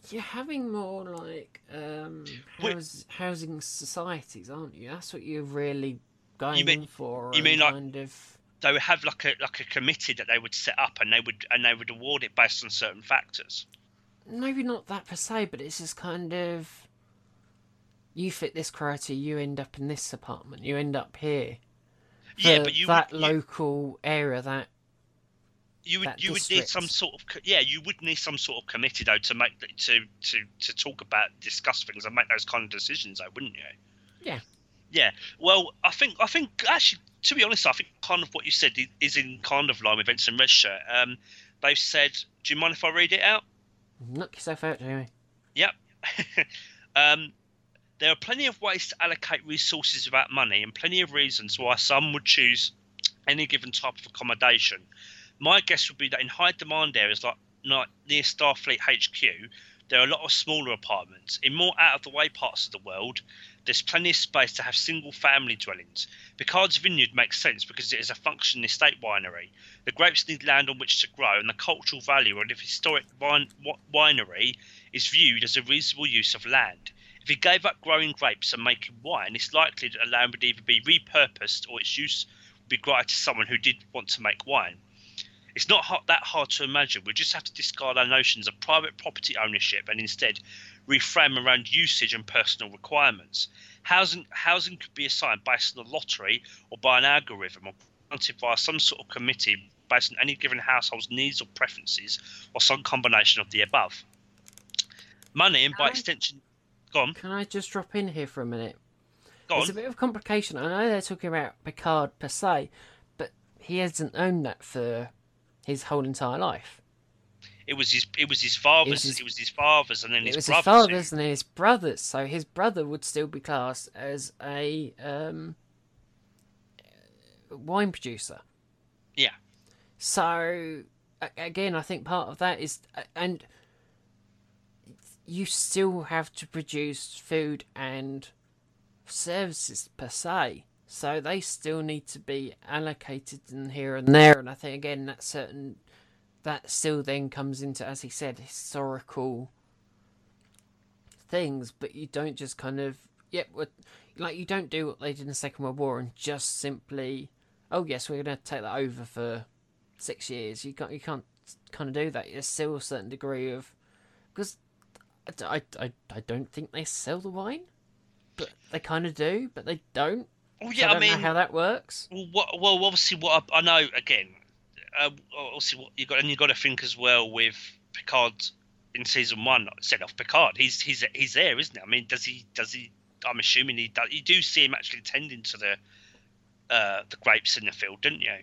you're having more like um house, housing societies, aren't you? That's what you're really going mean- for. you mean like- kind of they would have like a like a committee that they would set up, and they would and they would award it based on certain factors. maybe not that per se, but it's just kind of you fit this criteria, you end up in this apartment, you end up here. yeah, but you that would, you- local area that you would that you would need some sort of yeah you would need some sort of committee though to make to to to talk about discuss things and make those kind of decisions though wouldn't you Yeah. Yeah, well, I think I think actually, to be honest, I think kind of what you said is in kind of line with Ensign Redshirt. Um, they've said, "Do you mind if I read it out?" Knock yourself out, Jamie. Yep. <laughs> um, there are plenty of ways to allocate resources without money, and plenty of reasons why some would choose any given type of accommodation. My guess would be that in high demand areas like, like near Starfleet HQ, there are a lot of smaller apartments. In more out of the way parts of the world, there's plenty of space to have single family dwellings. Picard's Vineyard makes sense because it is a functioning estate winery. The grapes need land on which to grow, and the cultural value of a historic wine, winery is viewed as a reasonable use of land. If he gave up growing grapes and making wine, it's likely that the land would either be repurposed or its use would be granted to someone who did want to make wine. It's not that hard to imagine. We just have to discard our notions of private property ownership and instead reframe around usage and personal requirements. Housing, housing could be assigned based on a lottery or by an algorithm or granted via some sort of committee based on any given household's needs or preferences or some combination of the above. Money and by I- extension. Go on, Can I just drop in here for a minute? go There's on. a bit of complication. I know they're talking about Picard per se, but he hasn't owned that for his whole entire life. It was his. It was his father's. his- It was his father's, and then it his was brother's. his father's and then his brother's, so his brother would still be classed as a um, wine producer. Yeah. So again, I think part of that is, and you still have to produce food and services per se. So they still need to be allocated in here and there, and I think again that certain that still then comes into, as he said, historical things. But you don't just kind of, yep, what like you don't do what they did in the Second World War and just simply, oh yes, we're going to take that over for six years. You can't, you can't kind of do that. There's still a certain degree of because I, I, I don't think they sell the wine, but they kind of do, but they don't. Well, So yeah, I I don't mean, know how that works. well, what, well, obviously, what I, I know again, uh, obviously, what you got, and you got to think as well with Picard in season one. Set off Picard, he's he's he's there, isn't he? I mean, does he does he? I'm assuming he does. You do see him actually tending to the uh, the grapes in the field, didn't you?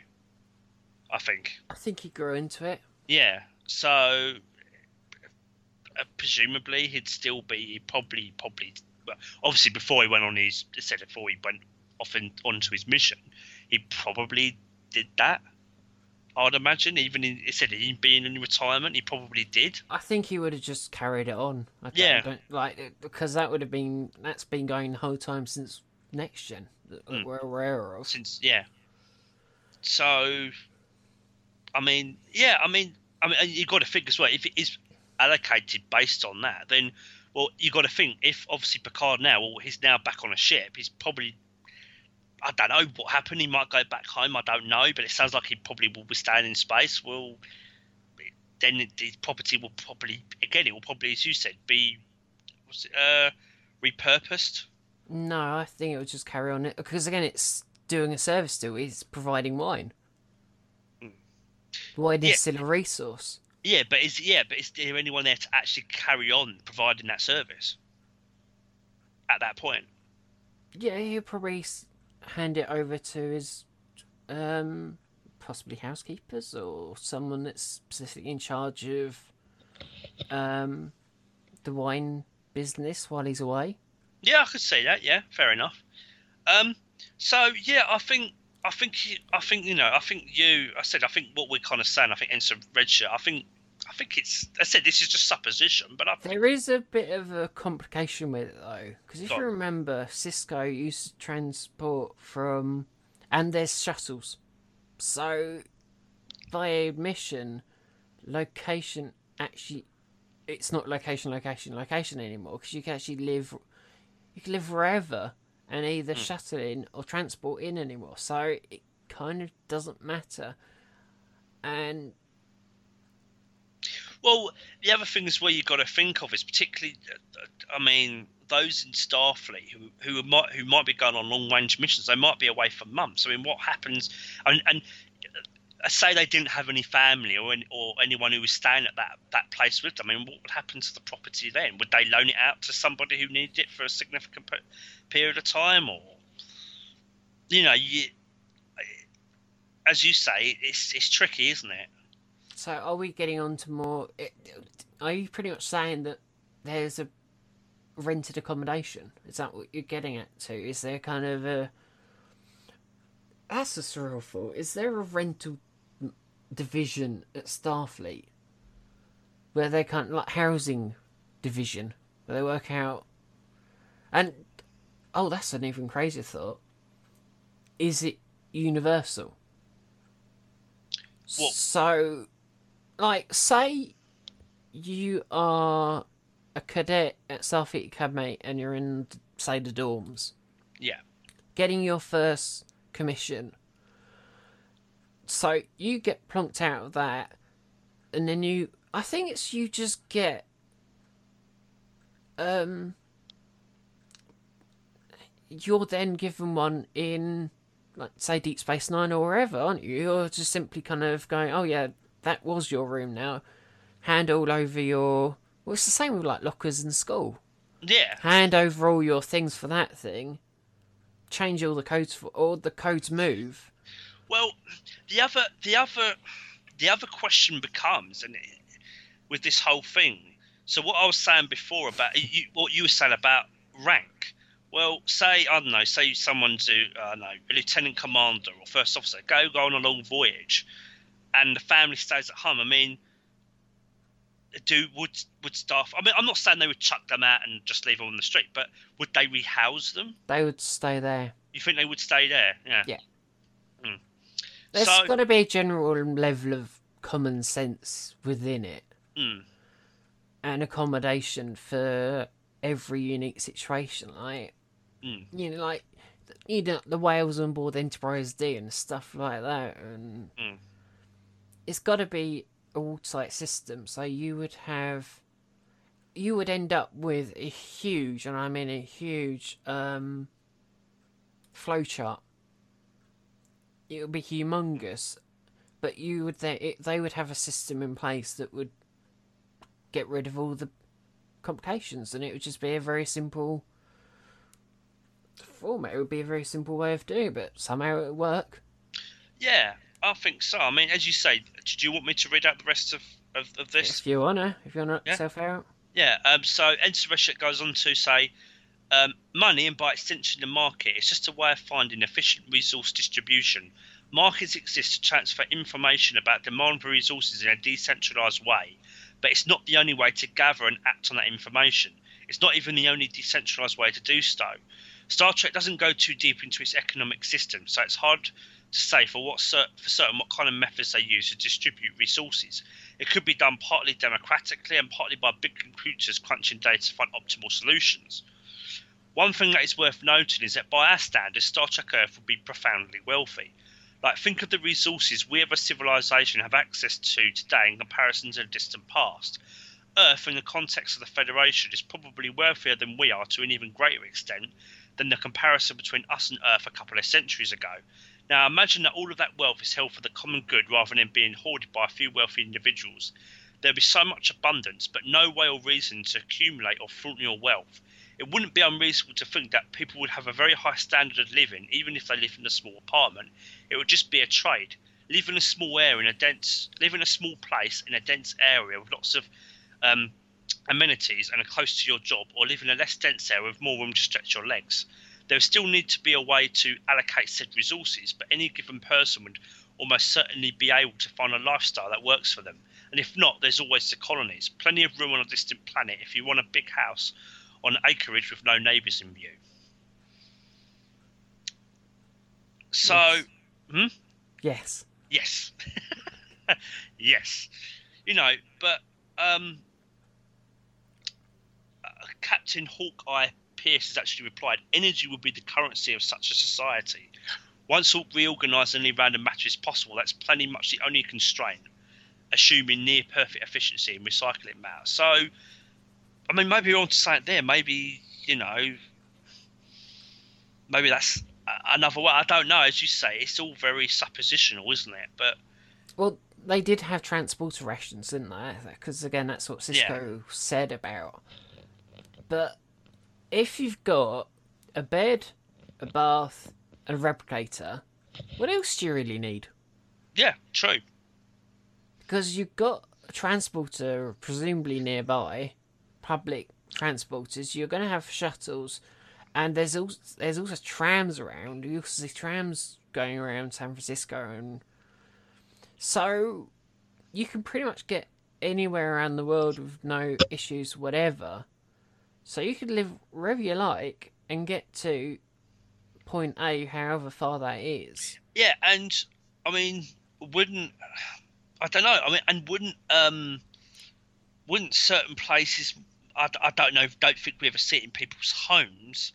I think. I think he grew into it. Yeah. So uh, presumably he'd still be he'd probably probably well, obviously before he went on his said before he went off in, onto his mission, he probably did that. I'd imagine even in it said he being in retirement, he probably did. I think he would have just carried it on. I don't, Yeah. don't like because that would have been that's been going the whole time since next gen Mm. we're aware of. since yeah. So, I mean, yeah, I mean, I mean, you got to think as well. If it is allocated based on that, then well, you got to think if obviously Picard now, well, he's now back on a ship. He's probably, I don't know what happened. He might go back home. I don't know, but it sounds like he probably will be staying in space. Well, then the property will probably again, it will probably, as you said, be was it, uh, repurposed. No, I think it would just carry on it because again, it's doing a service still. It's providing wine. Wine is Yeah. still a resource. Yeah, but is yeah, but is there anyone there to actually carry on providing that service at that point? Yeah, he'll probably hand it over to his, um, possibly housekeepers or someone that's specifically in charge of, um, the wine business while he's away. Yeah, I could see that. Yeah, fair enough. Um, so yeah, I think I think I think you know I think you I said I think what we're kind of saying I think into red shirt. I think I think it's I said this is just supposition, but I think There is a bit of a complication with it though, because if you remember, Sisko used to transport from, and there's shuttles, so by admission, location actually, it's not location, location, location anymore, because you can actually live, you can live wherever and either hmm. shuttle in or transport in anymore. So it kind of doesn't matter, and Well, the other thing is where you've got to think of is particularly, I mean, those in Starfleet who who might who might be going on long range missions. They might be away for months. I mean, what happens? And, and uh, say they didn't have any family or any, or anyone who was staying at that that place with them. I mean, what would happen to the property then? Would they loan it out to somebody who needed it for a significant pe- period of time, or you know, you, as you say, it's it's tricky, isn't it? So are we getting on to more? it- Are you pretty much saying that there's a rented accommodation? Is that what you're getting at? To is there kind of a? That's a surreal thought. Is there a rental division at Starfleet where they kind of like housing division where they work out? And oh, that's an even crazier thought. Is it universal? Well- So, like, say you are a cadet at Starfleet Academy and you're in, say, the dorms, Yeah. getting your first commission. So you get plunked out of that, and then you. I think it's you just get. Um. You're then given one in, like, say, Deep Space Nine or wherever, aren't you? You're just simply kind of going, oh, yeah, that was your room now. Hand all over your. Well, it's the same with, like, lockers in school Yeah. hand over all your things for that thing, change all the codes for all the codes move. Well, the other, the other, the other question becomes, and it- with this whole thing. So what I was saying before about you, what you were saying about rank. Well, say I don't know, say someone's a, I don't know, a lieutenant commander or first officer, go go on a long voyage, and the family stays at home. I mean, do would would staff? I mean, I'm not saying they would chuck them out and just leave them on the street, but would they rehouse them? They would stay there. You think they would stay there? Yeah. Yeah. Mm. There's So- got to be a general level of common sense within it Mm. and accommodation for every unique situation. Like, Mm. you know, like you know the whales on board Enterprise D and stuff like that, and Mm. It's got to be a watertight system. So you would have, you would end up with a huge, and I mean a huge, um, flowchart. It would be humongous, but you would they it, they would have a system in place that would get rid of all the complications, and it would just be a very simple format. It would be a very simple way of doing, it, but somehow it would work. Yeah, I think so. I mean, as you say, did you want me to read out the rest of, of, of this? If you wanna, if you wanna Yeah. self out. Yeah, um, so Enterprise goes on to say um, money and by extension the market is just a way of finding efficient resource distribution. Markets exist to transfer information about demand for resources in a decentralized way, but it's not the only way to gather and act on that information. It's not even the only decentralized way to do so. Star Trek doesn't go too deep into its economic system, so it's hard to say for what cer- for certain what kind of methods they use to distribute resources. It could be done partly democratically and partly by big computers crunching data to find optimal solutions. One thing that is worth noting is that by our standards, Star Trek Earth would be profoundly wealthy. Like, think of the resources we as a civilization have access to today in comparison to the distant past. Earth, in the context of the Federation, is probably wealthier than we are to an even greater extent than the comparison between us and Earth a couple of centuries ago. Now, imagine that all of that wealth is held for the common good rather than being hoarded by a few wealthy individuals. There'd be so much abundance, but no way or reason to accumulate or flaunt your wealth. It wouldn't be unreasonable to think that people would have a very high standard of living, even if they live in a small apartment. It would just be a trade. Live in a small area in a dense, live in a small place in a dense area with lots of um, amenities and are close to your job, or live in a less dense area with more room to stretch your legs. There still need to be a way to allocate said resources, but any given person would almost certainly be able to find a lifestyle that works for them. And if not, there's always the colonies. Plenty of room on a distant planet if you want a big house on acreage with no neighbours in view. So, Yes. hmm? Yes. Yes. <laughs> yes. You know, but um, uh, Captain Hawkeye Pierce has actually replied energy would be the currency of such a society. Once all reorganised and any random matter is possible, that's plenty much the only constraint, assuming near perfect efficiency in recycling matter. So, I mean, maybe you want to say it there. Maybe, you know, maybe that's another way. I don't know. As you say, it's all very suppositional, isn't it? But Well, they did have transporter rations, didn't they? Because again, that's what Sisko said about. But if you've got a bed, a bath, and a replicator, what else do you really need? Yeah, true. Because you've got a transporter presumably nearby, public transporters. You're going to have shuttles, and there's also there's also trams around. You also see trams going around San Francisco, and so you can pretty much get anywhere around the world with no issues, whatever. So you could live wherever you like and get to point A, however far that is. Yeah, and I mean, wouldn't I don't know? I mean, and wouldn't um, wouldn't certain places? I, I don't know. Don't think we ever see it in people's homes.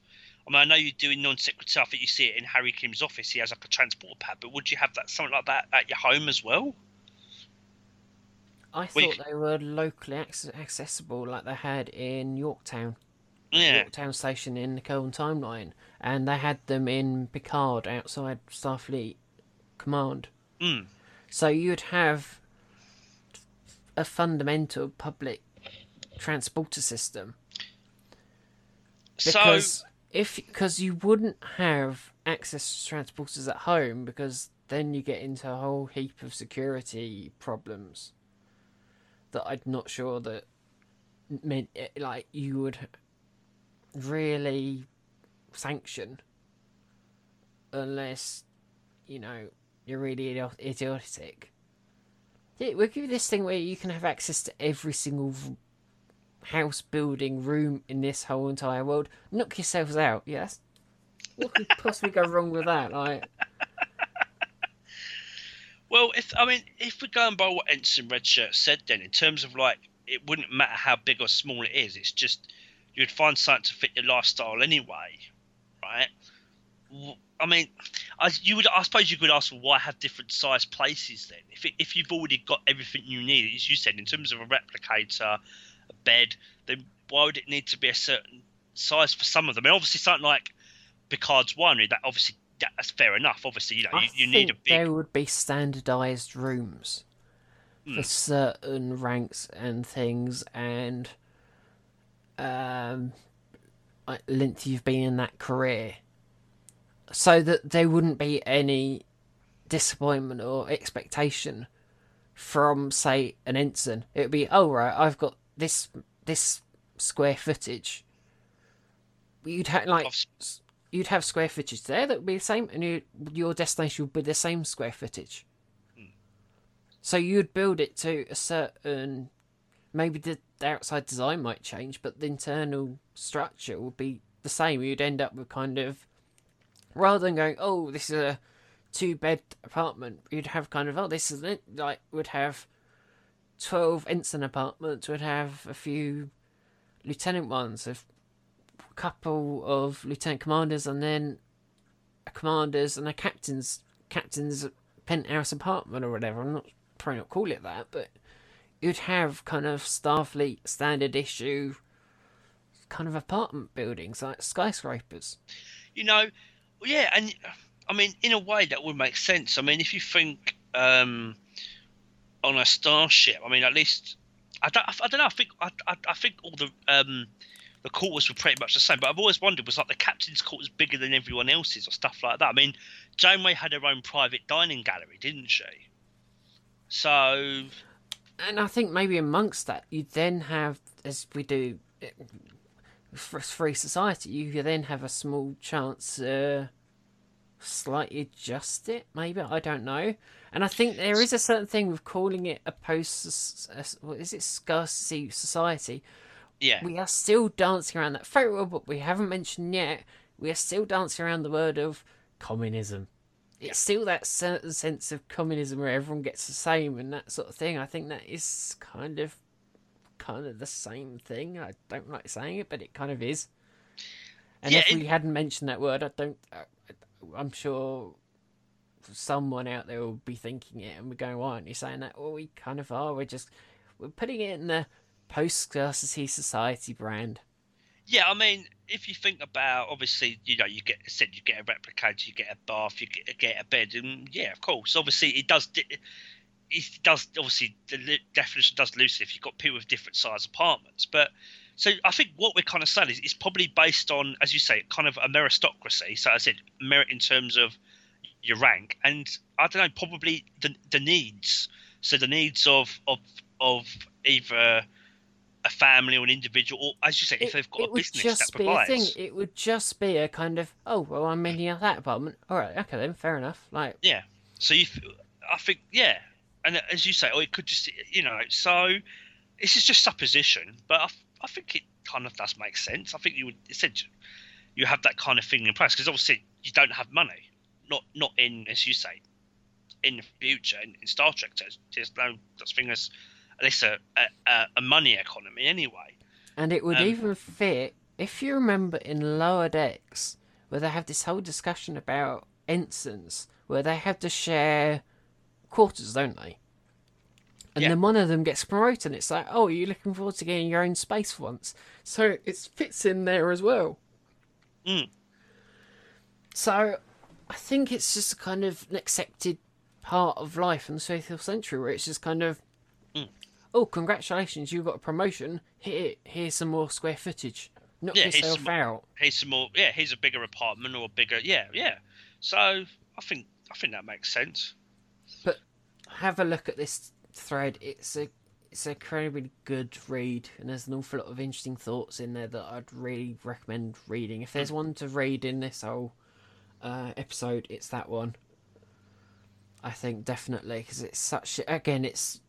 I mean, I know you're doing Non Sequitur. I think you see it in Harry Kim's office. He has like a transport pad. But would you have that something like that at your home as well? I thought they were locally ac- accessible, like they had in Yorktown. Yeah. Yorktown Station in the Kelvin timeline, and they had them in Picard outside Starfleet Command. Mm. So you'd have a fundamental public transporter system So because if because you wouldn't have access to transporters at home because then you get into a whole heap of security problems that I'm not sure that meant eh, like you would really sanction unless you know you're really idiotic. Yeah, we'll give you this thing where you can have access to every single house, building, room in this whole entire world. Knock yourselves out. Yes. What could possibly go wrong with that? Like, Well, if I mean, if we're going by what Ensign Redshirt said, then in terms of like, it wouldn't matter how big or small it is. It's just you'd find something to fit your lifestyle anyway, right? I mean, I you would I suppose you could ask, well, why have different size places then? If it, if you've already got everything you need, as you said, in terms of a replicator, a bed, then why would it need to be a certain size for some of them? And obviously, something like Picard's winery, that obviously that's fair enough. Obviously, you know, you, you need a big there would be standardized rooms Hmm. for certain ranks and things, and um, length you've been in that career, so that there wouldn't be any disappointment or expectation from, say, an ensign. It would be, oh right, I've got this this square footage. You'd have like s- you'd have square footage there that would be the same, and you, your destination would be the same square footage. Hmm. So you'd build it to a certain, maybe the, the outside design might change, but the internal structure would be the same. You'd end up with kind of, rather than going, oh, this is a two bed apartment, you'd have kind of, oh, this is it, like would have twelve ensign apartments, would have a few lieutenant ones, a couple of lieutenant commanders, and then a commander's and a captain's captain's penthouse apartment or whatever. I'm not probably not call it that, but you'd have kind of Starfleet standard issue kind of apartment buildings like skyscrapers. you know, yeah, and I mean, in a way, that would make sense. I mean, if you think um, on a starship, I mean, at least I don't, I don't know. I think I, I, I think all the um, the quarters were pretty much the same. But I've always wondered was like the captain's quarters bigger than everyone else's or stuff like that. I mean, Janeway had her own private dining gallery, didn't she? So And I think maybe amongst that, you then have, as we do eh, for free society, you then have a small chance to slightly adjust it. Maybe I don't know. And I think there is a certain thing with calling it a post, uh, what is it, scarcity society. Yeah, We are still dancing around that very well, but we haven't mentioned yet. We are still dancing around the word of communism. It's still that certain sense of communism where everyone gets the same and that sort of thing. I think that is kind of, kind of the same thing. I don't like saying it, but it kind of is. And Yeah, if it- we hadn't mentioned that word, I don't. I, I'm sure someone out there will be thinking it, and we're going, "Why aren't you saying that?" Well, we kind of are. We're just we're putting it in the post-scarcity society brand. Yeah, I mean, if you think about, obviously, you know, you get said you get a replicator, you get a bath, you get, get a bed, and yeah, of course, obviously, it does. It does obviously the definition does loosen if you've got people with different size apartments, but So I think what we're kind of saying is it's probably based on, as you say, kind of a meritocracy. So I said merit in terms of your rank, and I don't know, probably the the needs. So the needs of of of either a family or an individual, or as you say, if they've got it a business just that be a thing. It would just be a kind of, oh well, I'm in at that apartment. All right, okay then, fair enough. Like, Yeah. So you, I think, yeah, and as you say, or it could just, you know, so this is just supposition, but I, I think it kind of does make sense. I think you would essentially you have that kind of thing in place because obviously you don't have money, not not in as you say, in the future in, in Star Trek. There's, there's no such thing as at least a, a, a money economy anyway. and it would Um, even fit if you remember in Lower Decks where they have this whole discussion about ensigns where they have to share quarters, don't they? And Yeah. then one of them gets promoted. And it's like, oh, you're looking forward to getting your own space for once. So it fits in there as well. Mm. So I think it's just a kind of an accepted part of life in the 20th century where it's just kind of. Oh, congratulations, you got a promotion. Here, here's some more square footage. Knock Yeah, yourself some- out. Here's some more. Yeah, here's a bigger apartment or a bigger. Yeah, yeah. So I think I think that makes sense. But have a look at this thread. It's a it's a incredibly good read, and there's an awful lot of interesting thoughts in there that I'd really recommend reading. If there's one to read in this whole uh, episode, it's that one. I think definitely because it's such again it's.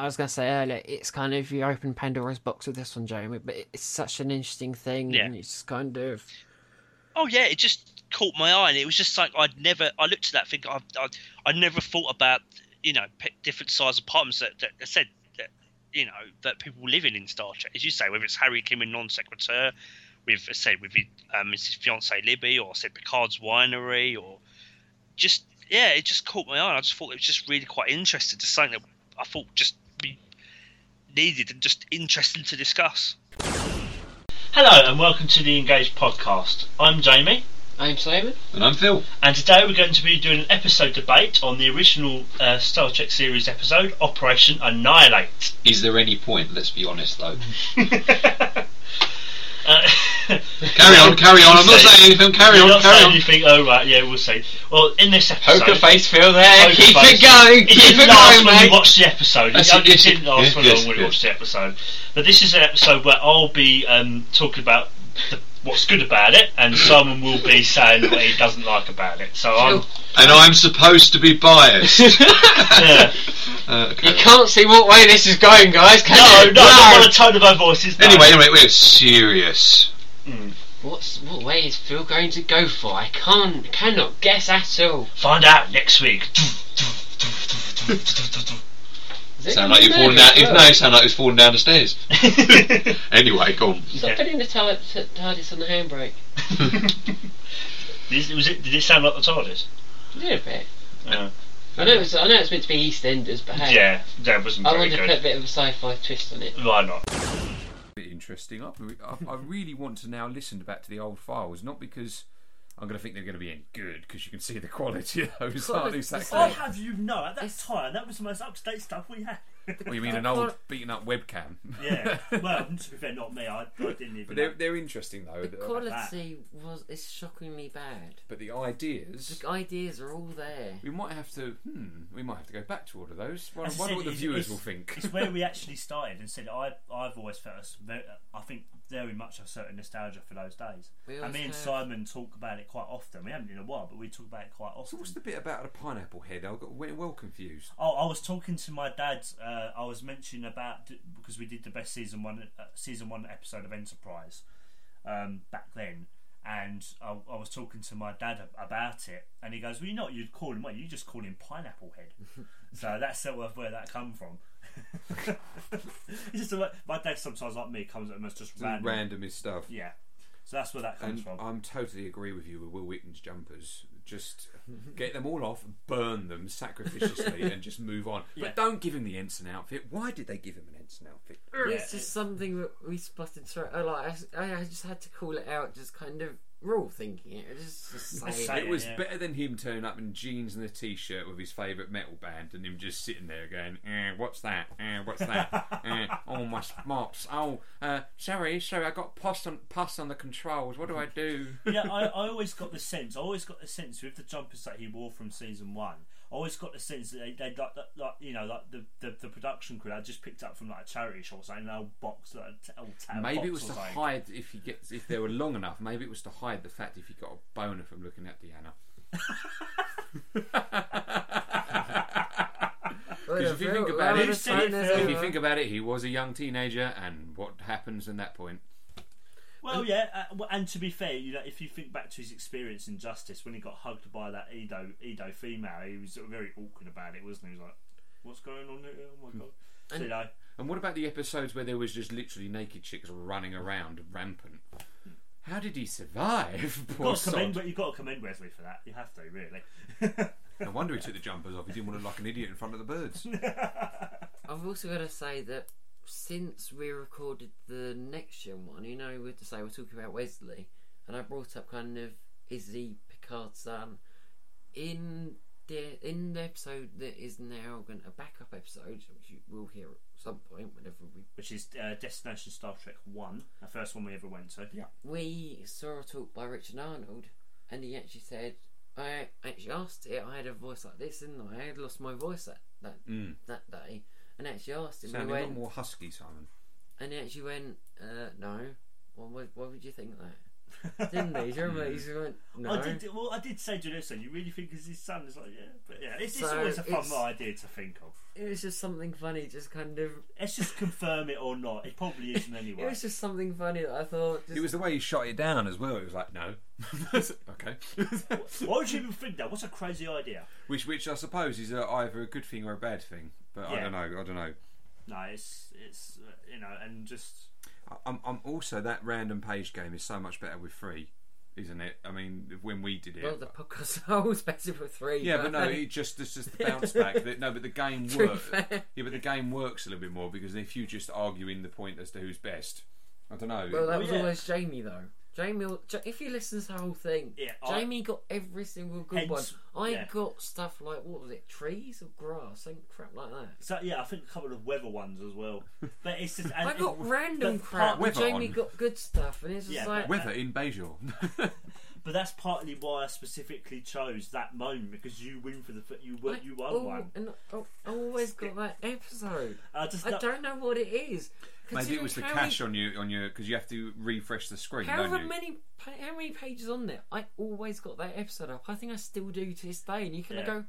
I was gonna say earlier, it's kind of you open Pandora's box with this one, Jeremy, but it's such an interesting thing, Yeah. and it's kind of Oh yeah, it just caught my eye, and it was just like I'd never. I looked at that thing. I I, I never thought about you know p- different size apartments that, that that said that you know that people live in in Star Trek, as you say, whether it's Harry Kim and Non Sequitur, with as said with um, his fiance Libby, or said Picard's winery, or just yeah, it just caught my eye. I just thought it was just really quite interesting to something that I thought just needed and just interesting to discuss. Hello and welcome to the Engaged podcast. I'm Jamie. I'm Simon. And I'm Phil. And today we're going to be doing an episode debate on the original uh, Star Trek series episode, Operation Annihilate. Is there any point? Let's be honest, though. <laughs> <laughs> Uh, <laughs> Carry on, carry on. I'm not saying anything. Carry You're on, not carry saying on. anything. Oh right, yeah, we'll see. Well, in this episode, Poker face, Phil. There. Poker Keep face. it going. It Keep didn't it last going, when we mate. watched the episode. It, That's it, it yes, didn't last yes, for yes, when we yes. watched the episode. But this is an episode where I'll be um, talking about the, what's good about it, and Simon will be saying what he doesn't like about it. So I'm. And I'm supposed to be biased. <laughs> Yeah. Uh, okay. You can't see what way this is going, guys, can No, you? no, not by the tone of our voices. no. Anyway, anyway, we're serious. Hmm. What's what way is Phil going to go for? I can't, cannot guess at all. Find out next week. Sound like you're falling down. If no, sound like it was falling down the stairs. <laughs> Anyway, go on. Stop Yeah. putting the tar- t- TARDIS on the handbrake. Did, was it, did it sound like the TARDIS? A little bit. Yeah. I know it's I know it's meant to be EastEnders, but hey, Yeah, that wasn't I very wanted to put a bit of a sci-fi twist on it. Why not? Bit interesting. I, I, I really want to now listen back to the old files, not because I'm going to think they're going to be any good, because you can see the quality of those aren't exactly. I have you know, at that time, that was the most up to date stuff we had. Well, you mean an old beaten up webcam? Yeah, <laughs> well, to be fair, not me. I, I didn't even. But they're, know. they're interesting though. The The- quality was is shockingly bad. But the ideas, The ideas are all there. we might have to. Hmm, we might have to go back to all of those. Wonder, As I wonder said, what the it's- viewers it's- will think. it's where we <laughs> actually started and said I, I've always felt us very, I think very much a certain nostalgia for those days. We And me and have. Simon talk about it quite often. We haven't in a while, but we talk about it quite So often. what's the bit about the pineapple head? I got well well confused. Oh, I was talking to my dad. Uh, I was mentioning about because we did the best season one uh, season one episode of Enterprise um, back then, and I, I was talking to my dad about it, and he goes, "Well, you know what you'd call him? Well, you just call him Pineapple Head." <laughs> so that's sort of where that come from. It's <laughs> just a, my dad sometimes like me comes at them as just Just random. randomist stuff. Yeah, so that's where that comes And from. I'm totally agree with you with Wil Wheaton's jumpers. Just get them all off, burn them sacrificially, <laughs> and just move on. Yeah. But don't give him the ensign outfit. Why did they give him an ensign outfit? Mm. Yeah. It's just something that we spotted straight. I like. I, I just had to call it out. Just kind of. We're all thinking it. Just, just say Say it. It was yeah. better than him turning up in jeans and a t-shirt with his favourite metal band, and him just sitting there going, eh, "What's that? Eh, what's that? eh, <laughs> oh my mops! Oh, uh, sorry, sorry, I got pus on pus on the controls. What do I do?" yeah, I, I always got the sense. I always got the sense with the jumpers that he wore from season one. I always got the sense that they, they like, like, like, you know, like the, the, the production crew had just picked up from like a charity shop, or something, an old box, like, a t- old tab Maybe box it was or to something. hide if he gets if they were long enough. Maybe it was to hide the fact if he got a boner from looking at Deanna. <laughs> Because if you think about it, said it, Phil? if you think about it, he was a young teenager, and what happens in that point? Well, yeah, uh, well, and to be fair, you know, if you think back to his experience in Justice when he got hugged by that Edo Edo female, he was very awkward about it, wasn't he? He was like, "What's going on here? Oh my god!" So, you know, And what about the episodes where there was just literally naked chicks running around rampant? How did he survive? <laughs> you've got, to commend, sod. you've got to commend Wesley for that. You have to, really. <laughs> No wonder he took the jumpers off. He didn't want to look like an idiot in front of the birds. <laughs> I've also got to say that since we recorded the next gen one, you know, with to say we're talking about Wesley, and I brought up kind of is he Picard's son in the in the episode that is now going a backup episode, which you will hear at some point whenever we Which is uh, Destination Star Trek One, the first one we ever went to. Yeah. we saw a talk by Richard Arnold, and he actually said, I actually asked it. I had a voice like this, didn't I? I had lost my voice that that, Mm. that day, and actually asked him. Sounding he a lot went, more husky, Simon. and he actually went, uh, "No, well, why, why would you think that?" Didn't he? <laughs> Do you remember? He just went, "No." I did. Well, I did say to Listen, you really think it's his son? It's like, yeah, but yeah, it's, it's So always a fun it's- idea to think of. It was just something funny, just kind of. Let's just confirm it or not. It probably isn't <laughs> anyway. It anyway. was just something funny that I thought. Just, It was the way he shot it down as well. It was like, no. <laughs> okay. Why would you even think that? What's a crazy idea? which, which I suppose is uh, either a good thing or a bad thing. But I Yeah. don't know. I don't know. No, it's it's uh, you know, and just I- I'm, I'm also that random page game is so much better with free, isn't it? I mean, when we did it. well, the podcast always better for three. yeah, but no, it just it's just the <laughs> bounce back. That, no, but the game To be works. fair. Yeah, but the game works a little bit more because if you just arguing the point as to who's best, I don't know. Well, that was yeah. always Jamie though. Jamie, will- if you listen to the whole thing, Yeah, I- Jamie got every single good Hence- one. I yeah. got stuff like what was it, trees or grass, and crap like that. so yeah, I think a couple of weather ones as well. <laughs> But it's just and I got it- random crap. part- Jamie on. got good stuff, and it's just Yeah, like Weather in Bajor. <laughs> But that's partly why I specifically chose that moment because you win for the f- you won I- you won oh, one. and I I always got that episode. <laughs> I just I don't know what it is. Maybe it was the Considering how cache on your on your because you have to refresh the screen, However don't you? many, how many pages on there? I always got that episode up. I think I still do to this day. And you kind Yeah. of go,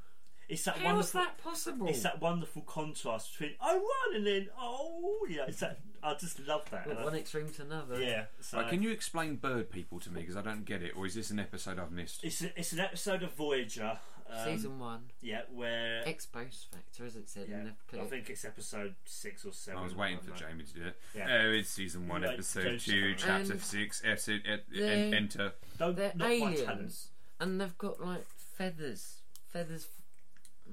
It's that "How is wonderful. that possible?" It's that wonderful contrast between oh, I won and then oh yeah. It's that I just love that. Well, And I- one extreme to another. yeah. So Right, can you explain bird people to me because I don't get it, or is this an episode I've missed? It's a, it's an episode of Voyager. Um, Season one, Yeah, where X factor, as it said yeah, in the clip. I think it's episode six or seven. I was waiting for. Jamie to do it. Yeah. Oh, it's season one, Right, episode go two, chapter And six, eh, episode, et, eh, they- en- enter. Don't They're not aliens, and they've got like feathers, feathers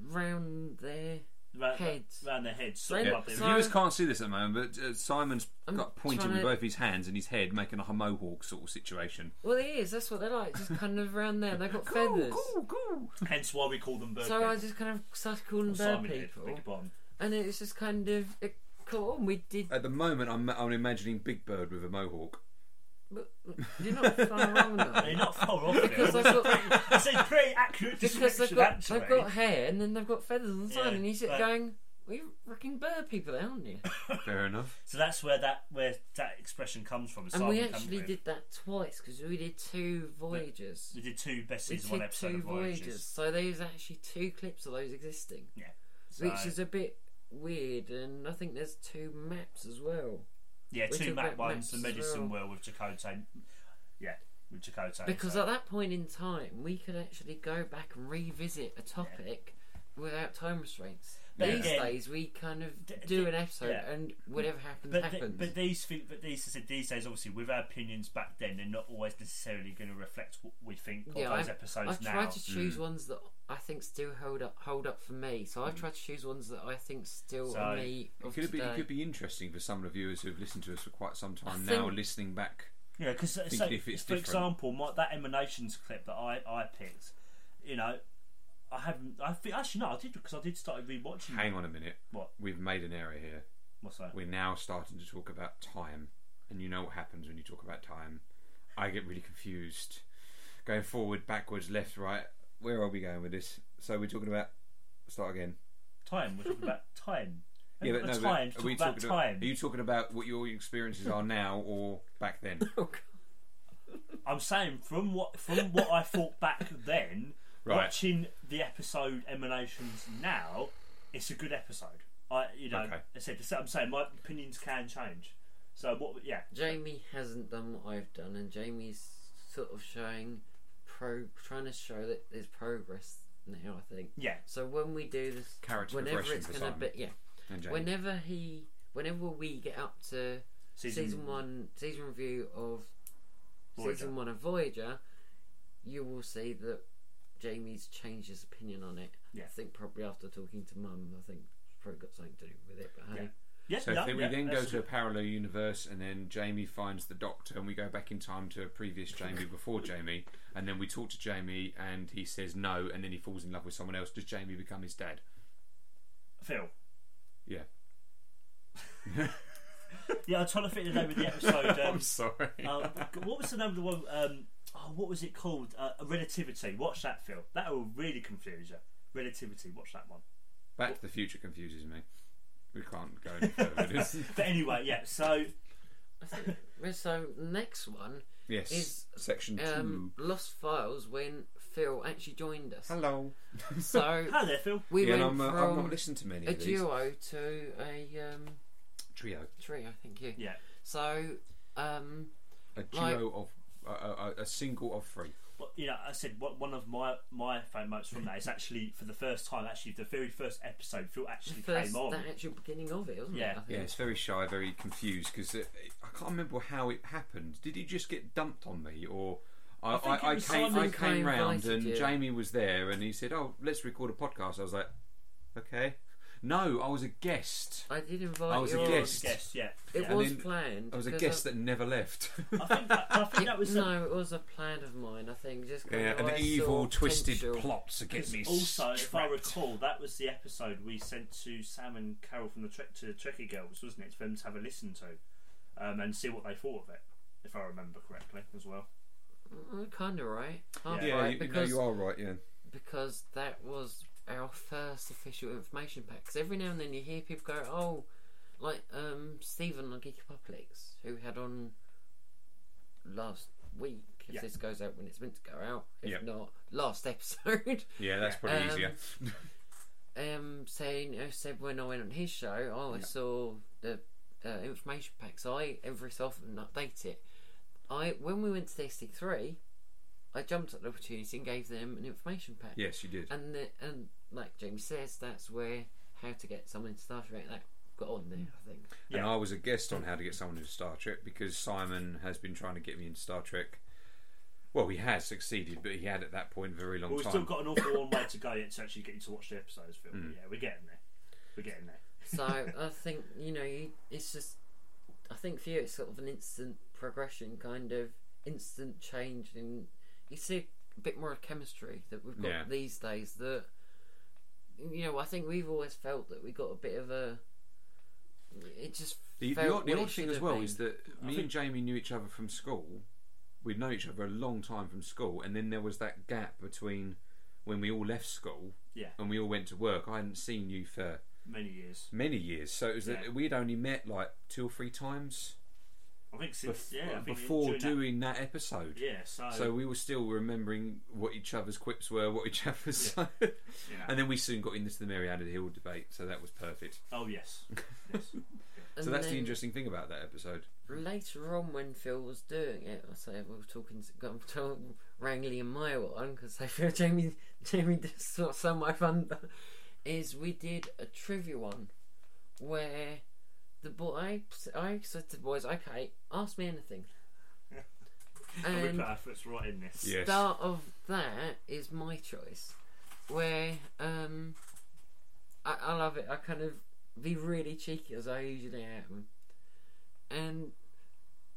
round their. Round, Heads. round their heads. So- Sort of Yeah. up there. so- Viewers can't see this at the moment, but uh, Simon's I'm got pointing trying with to- both his hands and his head, making a mohawk sort of situation. Well, it is. That's what they're like. Just kind of around there. They've got feathers. Hence why we call them bird. So I people. just kind of started calling Or bird Simon did, people, beg your pardon. and it's just kind of it, cool. And we did. At the moment, I'm, I'm imagining Big Bird with a mohawk. But you're not far wrong though. They're not far off Because it. I've got It's a pretty accurate because they've description, got actually. they've got hair and then they've got feathers on the side, Yeah, and you sit but- going, "Well, you're fucking bird people, aren't you?" <laughs> Fair enough. So that's where that where that expression comes from. and we comes actually with. did that twice because we did two voyages. We did two best We season one did episode two of Voyages. voyages, so there's actually two clips of those existing, So, which is a bit weird. And I think there's two maps as well. Yeah, we two back ones. The medicine wheel with Chakotay. Yeah, with Chakotay. Because so. at that point in time, we could actually go back and revisit a topic without time restraints. But These days, we kind of D- do d- an episode, yeah. and whatever happens, But, happens. but these thing, but these I said these days, obviously, with our opinions back then, they're not always necessarily going to reflect what we think of Yeah, those I've- episodes I've now. tried to choose Mm. ones that I think still hold up hold up for me. So I've mm. tried to choose ones that I think still So, are me It of could, be, it could be interesting for some of the viewers who've listened to us for quite some time I now, think- listening back. Yeah, because uh, so, Thinking if it's for different. example, my, that emanations clip that I, I picked, you know, I haven't. I think actually no, I did because I did start rewatching. Hang on a minute. What? We've made an error here. What's that? We're now starting to talk about time, and you know what happens when you talk about time. I get really confused. Going forward, backwards, left, right. Where are we going with this? So we're talking about. Start again. Time. We're talking about time. <laughs> Yeah, but no. but time. are we talk about talking time. Are you talking about what your experiences are now or back then? <laughs> Oh, I'm saying from what from what I thought back then, Right. watching the episode emanations now, it's a good episode. I you know, Okay. I said I'm saying my opinions can change. So what? Yeah, Jamie hasn't done what I've done, and Jamie's sort of showing pro, trying to show that there's progress now. I think. yeah. So when we do this, Character whenever it's Simon be, yeah, whenever he, whenever we get up to Season, season, one, season review of Voyager. season one of Voyager, you will see that Jamie's changed his opinion on it. Yeah. I think probably after talking to Mum, I think probably got something to do with it. But hey, Yeah. Yeah, So no, then yeah, we then go to a parallel universe, and then Jamie finds the Doctor, and we go back in time to a previous Jamie before Jamie, and then we talk to Jamie, and he says no, and then he falls in love with someone else. Does Jamie become his dad? Phil. Yeah. <laughs> Yeah, I'm trying to fit the name of the episode. <laughs> Um, I'm sorry. um, what was the name of the one? Um, oh, what was it called? Uh, Relativity. Watch that, Phil. That will really confuse you. Relativity. Watch that one. Back to the Future confuses me. We can't go any further. <laughs> But anyway, yeah. So so. Next one Yes. is Section um, two. Lost Files when Phil actually joined us. Hello. <laughs> So <laughs> hello there, Phil. we yeah, and went I'm, uh, I've from not listened to many a of these. duo to a um, Trio. trio. Thank you. Yeah. So um, A duo of. Uh, a, a single of three. Well, you know, I said what one of my my favourite moments from that is actually for the first time. Actually, the very first episode, Phil the actually first came on. the actual beginning of it, wasn't Yeah. it? I. Yeah, it's very shy, very confused because uh, I can't remember how it happened. Did he just get dumped on me, or I, I I, I, it was came, I came round and you. Jamie was there and he said, "Oh, let's record a podcast." I was like, "Okay." No, I was a guest. I did invite I was a you. on. guest. Guess, yeah. It yeah. Was then planned. I was a because guest that never left. <laughs> I think that, I think It, that was no, it was a plan of mine. I think just yeah, of an evil, saw twisted potential. plot to get me. also, if I trapped. recall, that was the episode we sent to Sam and Carol from the Trek to the Trekkie Girls, wasn't it? For them to have a listen to um, and see what they thought of it, if I remember correctly, as well. Kind of right. Half yeah, right you, no, because you are right. Yeah, because that was our first official information pack. Because every now and then you hear people go, "Oh, like um, Stephen on Geeky Publics, who had on last week. If Yeah. this goes out when it's meant to go out, if Yep. not last <laughs> episode, yeah, that's probably Um, easier. um, saying uh, said when I went on his show, oh, I saw the uh, information pack. So I every so often update it. I when we went to the ST3, I jumped at the opportunity and gave them an information pack. yes, you did. And the, and like Jamie says, that's where how to get someone into Star Trek that got on there. I think. And I was a guest on how to get someone into Star Trek because Simon has been trying to get me into Star Trek. Well, he has succeeded, but he had at that point a very long But we've time. still got an awful long way to go yet to actually get you to watch the episodes, Phil. Mm. Yeah, we're getting there. We're getting there. So I think you know you, it's just. I think for you it's sort of an instant progression, kind of instant change, and you see a bit more of chemistry that we've got Yeah. these days. That you know, I think we've always felt that we got a bit of a. It just The, the, odd, the odd thing as well been. is that me think- and Jamie knew each other from school. We'd known each other a long time from school, and then there was that gap between when we all left school Yeah, and we all went to work. I hadn't seen you for many years. many years, so it was Yeah. that we'd only met like two or three times I think since bef- yeah, I think before during doing that, episode. yeah, so, So we were still remembering what each other's quips were, what each other's. Yeah. <laughs> and then we soon got into the Mariana Hill debate, so that was perfect. oh yes, <laughs> yes. And so that's the then interesting thing about that episode. Later on, when Phil was doing it, I say we were talking, got to <laughs> wrangling in my one because I feel Jamie, Jamie did sort of my fun. Is we did a trivia one where the boy, I, I said to the boys, okay, ask me anything. <laughs> and we and put our foots right in this. Yes. start of that is my choice, where um, I, I love it. I kind of be really cheeky as I usually am, and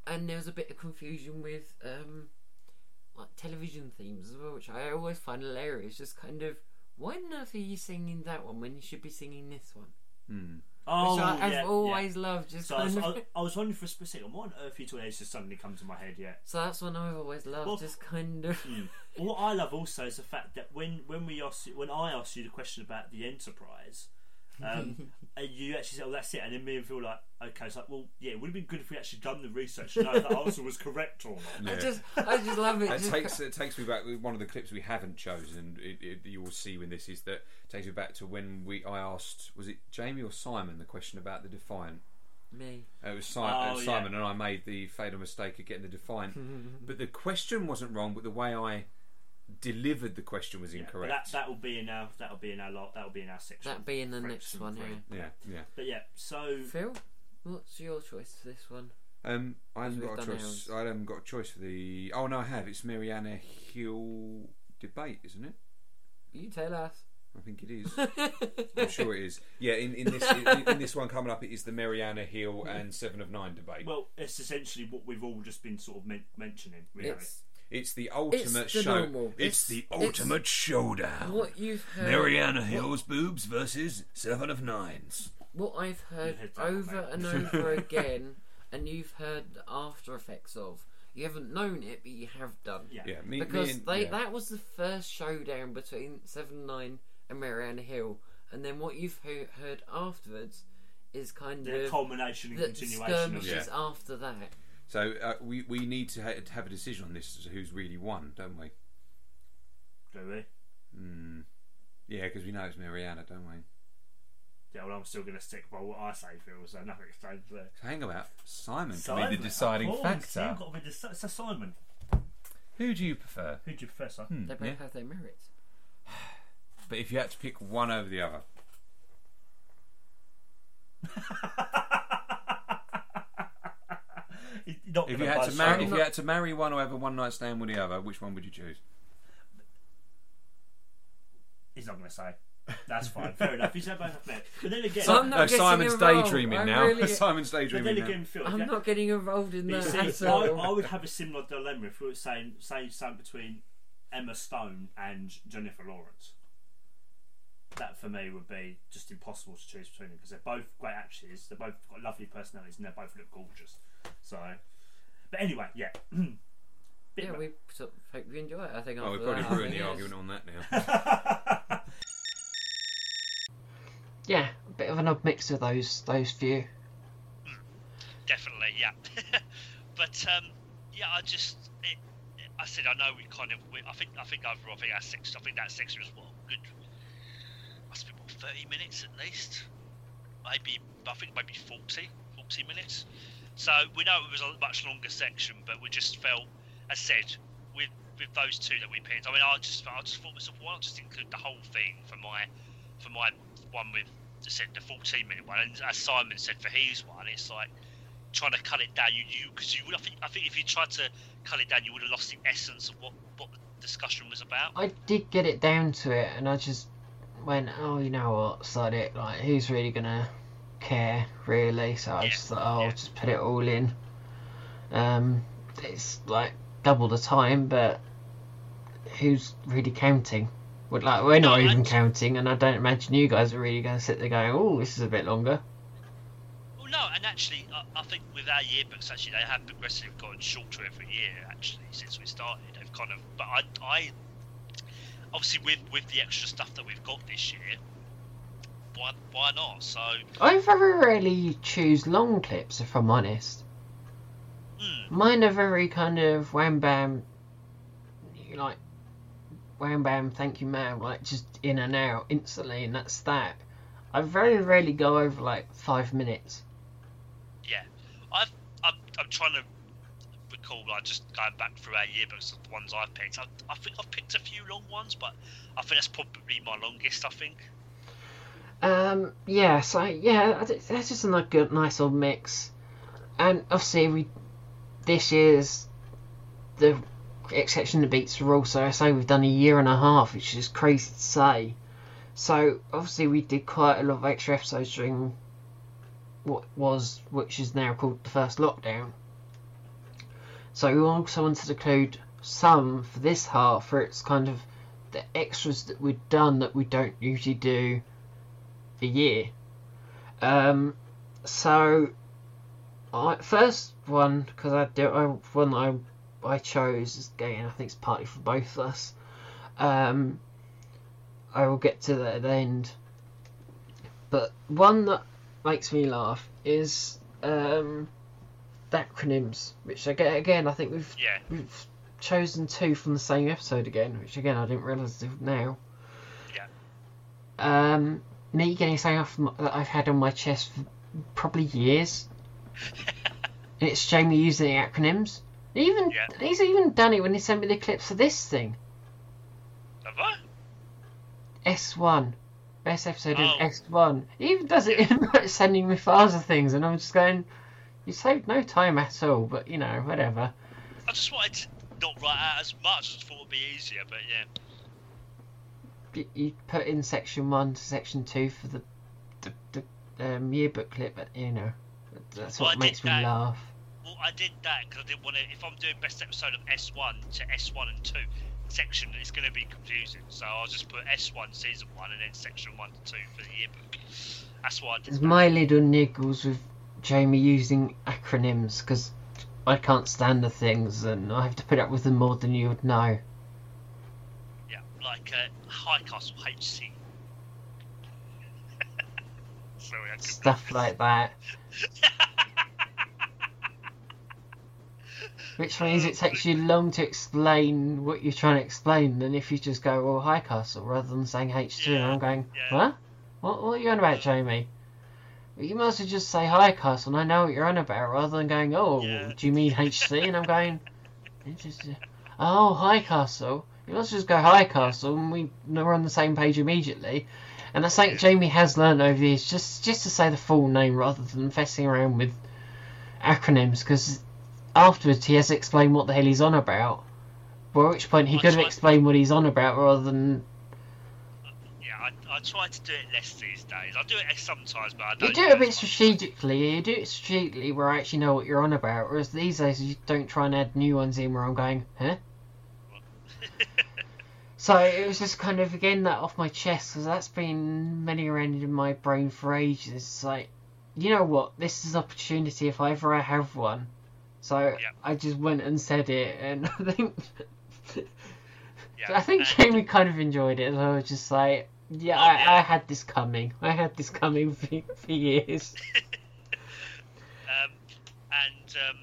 and there was a bit of confusion with um, like television themes as well, which I always find hilarious. Just kind of, why on earth are you singing that one when you should be singing this one? Hmm. Oh, which I, yeah, I've yeah. always loved. Just So I was, of. I, I was wondering for a split second, what on earth you? Just suddenly come to my head. Yeah. So that's one I've always loved. Well- just kind of. Mm. Well, what I love also is the fact that when when we asked you, when I asked you the question about the Enterprise, um, and you actually said, "Oh, that's it," and then me and Phil like, "Okay," it's like, "Well, yeah, it would have been good if we actually done the research to know if the <laughs> answer was correct or not." I just, I just love it. It just takes it takes me back. One of the clips we haven't chosen, it, it, you will see when this is that takes me back to when we I asked was it Jamie or Simon the question about the Defiant. me. Uh, It was Simon, Oh, yeah. Simon and I made the fatal mistake of getting the Defiant, <laughs> but the question wasn't wrong, but the way I delivered the question was Yeah, incorrect. that that will be in our that will be in our lot. That will be in our section. That'll be in the next one, free. yeah. yeah, yeah. But yeah, so Phil, what's your choice for this one? Um, I haven't got a choice. ours. I haven't got a choice for the. Oh no, I have. It's Mariana Hill debate, isn't it? You tell us. I think it is. <laughs> I'm sure it is. Yeah, in, in this in, in this one coming up, it is the Mariana Hill and Seven of Nine debate. well, it's essentially what we've all just been sort of men- mentioning. Really. It's it's the ultimate It's the show. normal. It's, It's- the it's ultimate showdown. what you've heard. Mariana Hill's boobs versus Seven of Nines. What I've heard heard over and over <laughs> again, and you've heard the after effects of. You haven't known it, but you have done. Yeah. Yeah, me, Because me and, they yeah. that was the first showdown between Seven Nine and Mariana Hill, and then what you've he- heard afterwards is kind The of culmination and the continuation of skirmishes Yeah. after that. So uh, we we need to ha- to have a decision on this as to who's really won, don't we? do we? Mm. Yeah, because we know it's Mariana, don't we? Yeah, well, I'm still going to stick by what I say, Phil. So nothing's changed there. So hang about. Simon can Simon, be the deciding of course, factor. You've got to be the, so Simon. Who do you prefer? Who do you prefer, son? Hmm, They both yeah. have their merits. <sighs> But if you had to pick one over the other, <laughs> You're not if you had to marry, if you had to marry one or have a one night stand with the other, which one would you choose? He's not going to say. That's fine. Fair enough. He's both have met. But then again, So I'm not No, getting Simon's involved. daydreaming I'm now. really- <laughs> Simon's but daydreaming then now. again, Phil. I'm yeah, not getting involved in you that see, at I, all. I would have a similar dilemma if we were saying, say, something between Emma Stone and Jennifer Lawrence. That for me would be just impossible to choose between them because they're both great actresses. They've both got lovely personalities and they both look gorgeous. So, but anyway, yeah. <clears throat> Bit yeah, of we sort of hope you enjoy it. I think. Oh, we've after probably that, ruined the it's- argument on that now. <laughs> Yeah, a bit of an odd mix of those those few. definitely, yeah. <laughs> but um, yeah, I just, it, I said I know we kind of, we, I think, I think overall, I think our section, I think that section was what good. Must be what thirty minutes at least, maybe. I think maybe 40, 40 minutes. So we know it was a much longer section, but we just felt, as said, with with those two that we picked. I mean, I just, I just thought myself, why not just include the whole thing for my, for my one with said the 14 minute one, and as Simon said for his one, it's like trying to cut it down. You, you, because you would, I think, I think if you tried to cut it down, you would have lost the essence of what what the discussion was about. I did get it down to it, and I just went, oh, you know what, sod it. Like, who's really gonna care, really? So I just thought, oh. I'll just put it all in. Um, it's like double the time, but who's really counting? Well, like, we're not even counting, and I don't imagine you guys are really going to sit there going, oh, this is a bit longer. Well, no, and actually, I, I think with our yearbooks, actually, they have progressively gotten shorter every year. Actually, since we started, they've kind of. But I, I obviously with with the extra stuff that we've got this year, why why not? So, I very rarely choose long clips, if I'm honest. hmm, Mine are very kind of wham bam, like wham bam, thank you ma'am, like just in and out instantly, and that's that. I very rarely go over like five minutes. yeah, I've I'm, I'm trying to recall. Like just going back through our yearbooks, of the ones I've picked. I, I think I've picked a few long ones, but I think that's probably my longest. I think. Um, yeah, so yeah, that's just a good, nice old mix. And obviously, we this year's the exception the beats are So I say we've done a year and a half, which is crazy to say. So obviously, we did quite a lot of extra episodes during what was, which is now called the first lockdown. So we also wanted to include some for this half for it's kind of the extras that we've done that we don't usually do a year. Um, so I first one because I do I, one I I chose is again I think it's partly for both of us. Um, I will get to that at the end. But one that makes me laugh is um, acronyms, which again, again I think we've Yeah. we've chosen two from the same episode again, which again I didn't realise till now. Yeah. Um, me getting something off my, that I've had on my chest for probably years, <laughs> and it's Jamie using the acronyms. Even Yeah. he's even done it when he sent me the clips for this thing. Have I? S one. Best episode Oh. of S one. He even does it in like, sending me files of things, and I'm just going, you saved no time at all. But you know, whatever. I just wanted to not write out as much. I just thought it'd be easier, but yeah. You, put in section one to section two for the the, the um, yearbook clip, but you know, that's Well, what I makes me that. laugh. Well, I did that because I didn't want to. If I'm doing best episode of S1 to S1 and 2 section, it's going to be confusing. So I'll just put S1 season 1 and then section 1 to 2 for the yearbook. That's why I did It's my little niggles with Jamie using acronyms because I can't stand the things, and I have to put up with them more than you would know. Yeah, like uh, High Castle HC. <laughs> Sorry, Stuff <laughs> like that. Which means it takes you long to explain what you're trying to explain than if you just go, well, High Castle, rather than saying H2. and Yeah, I'm going, yeah. what? what? What are you on about, Jamie? You must have just say hi, Castle, and I know what you're on about, rather than going, oh, Yeah. do you mean HC? And I'm going, oh, hi, Castle. You must just go hi, Castle, and we we're on the same page immediately. And that's something Jamie has learned over the years, just just to say the full name rather than fessing around with acronyms, because afterwards he has to explain what the hell he's on about. By which point he could have explained what he's on about rather than I, I try to do it less these days. I do it sometimes, but I don't. you do it a bit strategically. You do it strategically where I actually know what you're on about. Whereas these days you don't try and add new ones in where I'm going, huh? <laughs> So it was just kind of getting that off my chest because that's been many around in my brain for ages. It's like, you know what? This is opportunity if I ever I have one. So Yeah. I just went and said it, and <laughs> I think yeah, I think Jamie kind of enjoyed it. I was just like, yeah, I. I had this coming. I had this coming <laughs> for, for years. <laughs> Um, and um,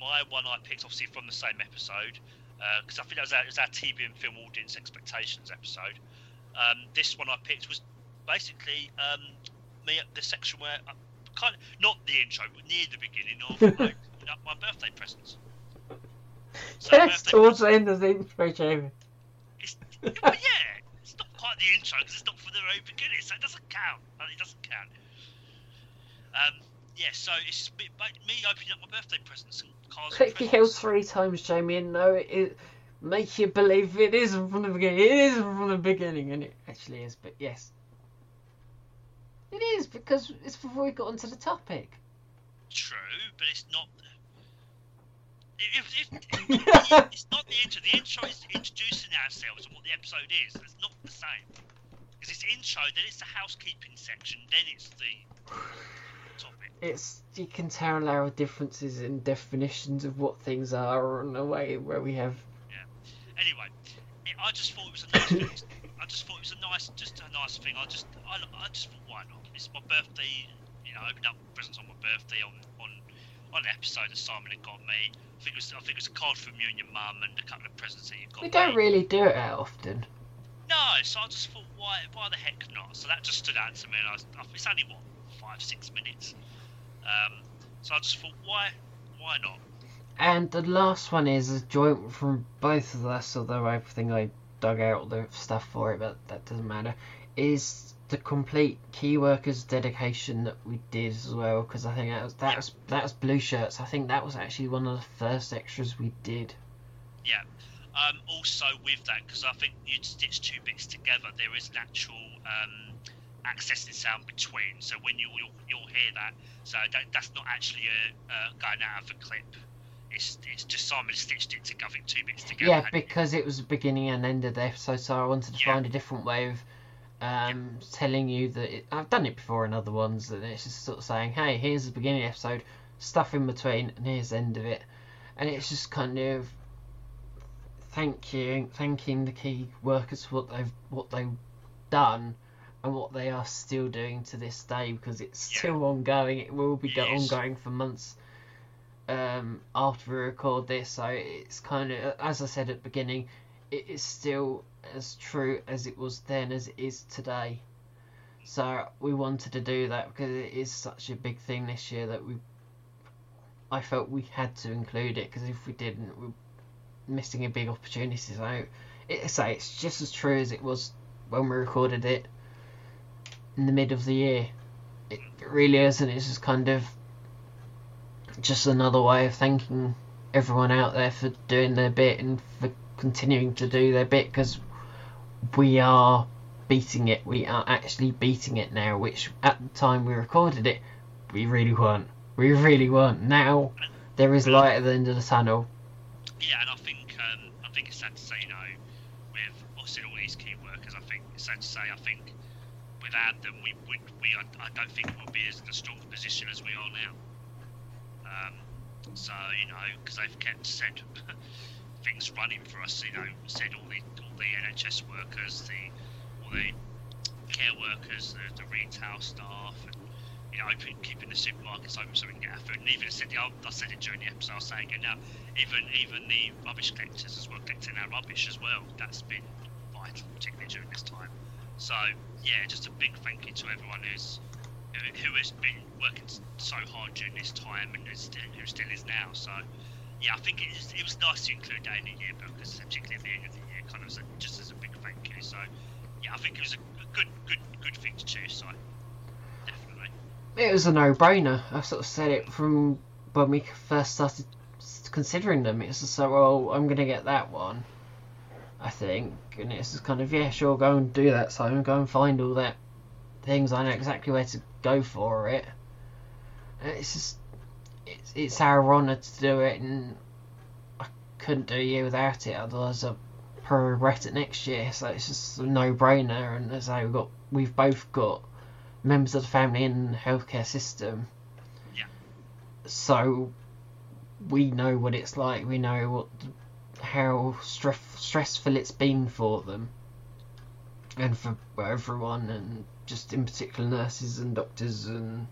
my one I picked, obviously from the same episode, because I think that was our, it was our TV and film audience expectations episode. Um, this one I picked was basically um, me at the section where, uh, kind of not the intro, but near the beginning of <laughs> my birthday presents. So Yes, birthday towards the end of the intro, Jamie. It's, well, yeah, the intro because it's not from the very beginning, so it doesn't count. It doesn't count. Um, yeah, so it's me, me opening up my birthday presents and cards. Click your heels three times, Jamie, and know it, it make you believe it isn't from the beginning. It isn't from the beginning, and it actually is. But yes, it is because it's before we got onto the topic. True, but it's not. If, if, <laughs> if, it's not the intro. The intro is introducing ourselves and what the episode is. It's not the same. Because it's intro, then it's the housekeeping section, then it's the topic. It's you can tell our differences in definitions of what things are in a way where we have. Yeah. Anyway, I just thought it was a nice thing. <laughs> I just thought it was a nice, just a nice thing. I just, I, I just thought, why not? It's my birthday. You know, open up presents on my birthday on on on an episode that Simon had got me. I think it was, I think it was a card from you and your mum and a couple of presents that you got We don't really do it that often. No, so I just thought, why, why the heck not? So that just stood out to me, and I, was, it's only what five, six minutes. Um, so I just thought, why, why not? And the last one is a joint from both of us, although I think I dug out the stuff for it, but that doesn't matter. Is the complete key workers dedication that we did as well, because I think that was that was that was blue shirts. I think that was actually one of the first extras we did. Yeah. Um, also with that, because I think you'd stitch two bits together, there is an actual um, accessing sound between. So when you you'll, you'll hear that, so that, that's not actually a, uh, going out of a clip. it's, it's just Simon stitched it together two bits together. Yeah, because it was the beginning and end of the episode, so I wanted to Yeah. find a different way of um, telling you that it, I've done it before in other ones. and it's just sort of saying, "Hey, here's the beginning episode, stuff in between, and here's the end of it," and it's just kind of thank you, thanking the key workers for what they've what they've done and what they are still doing to this day because it's Yeah. still ongoing. It will be ongoing for months um, after we record this. So it's kind of, as I said at the beginning, it is still as true as it was then as it is today. So we wanted to do that because it is such a big thing this year that we. I felt we had to include it because if we didn't, we're missing a big opportunity. So it, say it's just as true as it was when we recorded it in the mid of the year. It, it really is, and it's just kind of just another way of thanking everyone out there for doing their bit and for continuing to do their bit because we are beating it. We are actually beating it now, which at the time we recorded it, we really weren't. We really weren't. Now there is light at the end of the tunnel. Yeah, and I think um, I think it's sad to say, you know, with obviously all these key workers, I think it's sad to say, I think without them, we would we I, I don't think we'll be as in a strong position as we are now. Um, so you know, because they've kept said <laughs> things running for us, you know, said all the the NHS workers, the all the care workers, the, the retail staff, and you know, open, keeping the supermarkets open so we can get our food. And even said, I, I said it during the episode, I was saying it now, even even the rubbish collectors as well, collecting our rubbish as well. That's been vital, particularly during this time. So yeah, just a big thank you to everyone who's who, has been working so hard during this time and who still, who still is now. So yeah, I think it, is, it was nice to include that in the yearbook, because particularly at the end of the year, kind of just as a big thank you. So yeah, I think it was a good good good thing to choose. So definitely. It was a no-brainer. I sort of said it from when we first started considering them. It's just so, well, I'm to get that one, I think. And it's just kind of, yeah, sure, go and do that, Simon. Go and find all that things. I know exactly where to go for it. And it's just, it's, it's our honour to do it, and I couldn't do year without it, otherwise I'd probably regret it next year. So it's just a no-brainer, and as I we've got, we've both got members of the family in the healthcare system. Yeah. So we know what it's like. We know what how stress, stressful it's been for them, and for everyone, and just in particular nurses and doctors and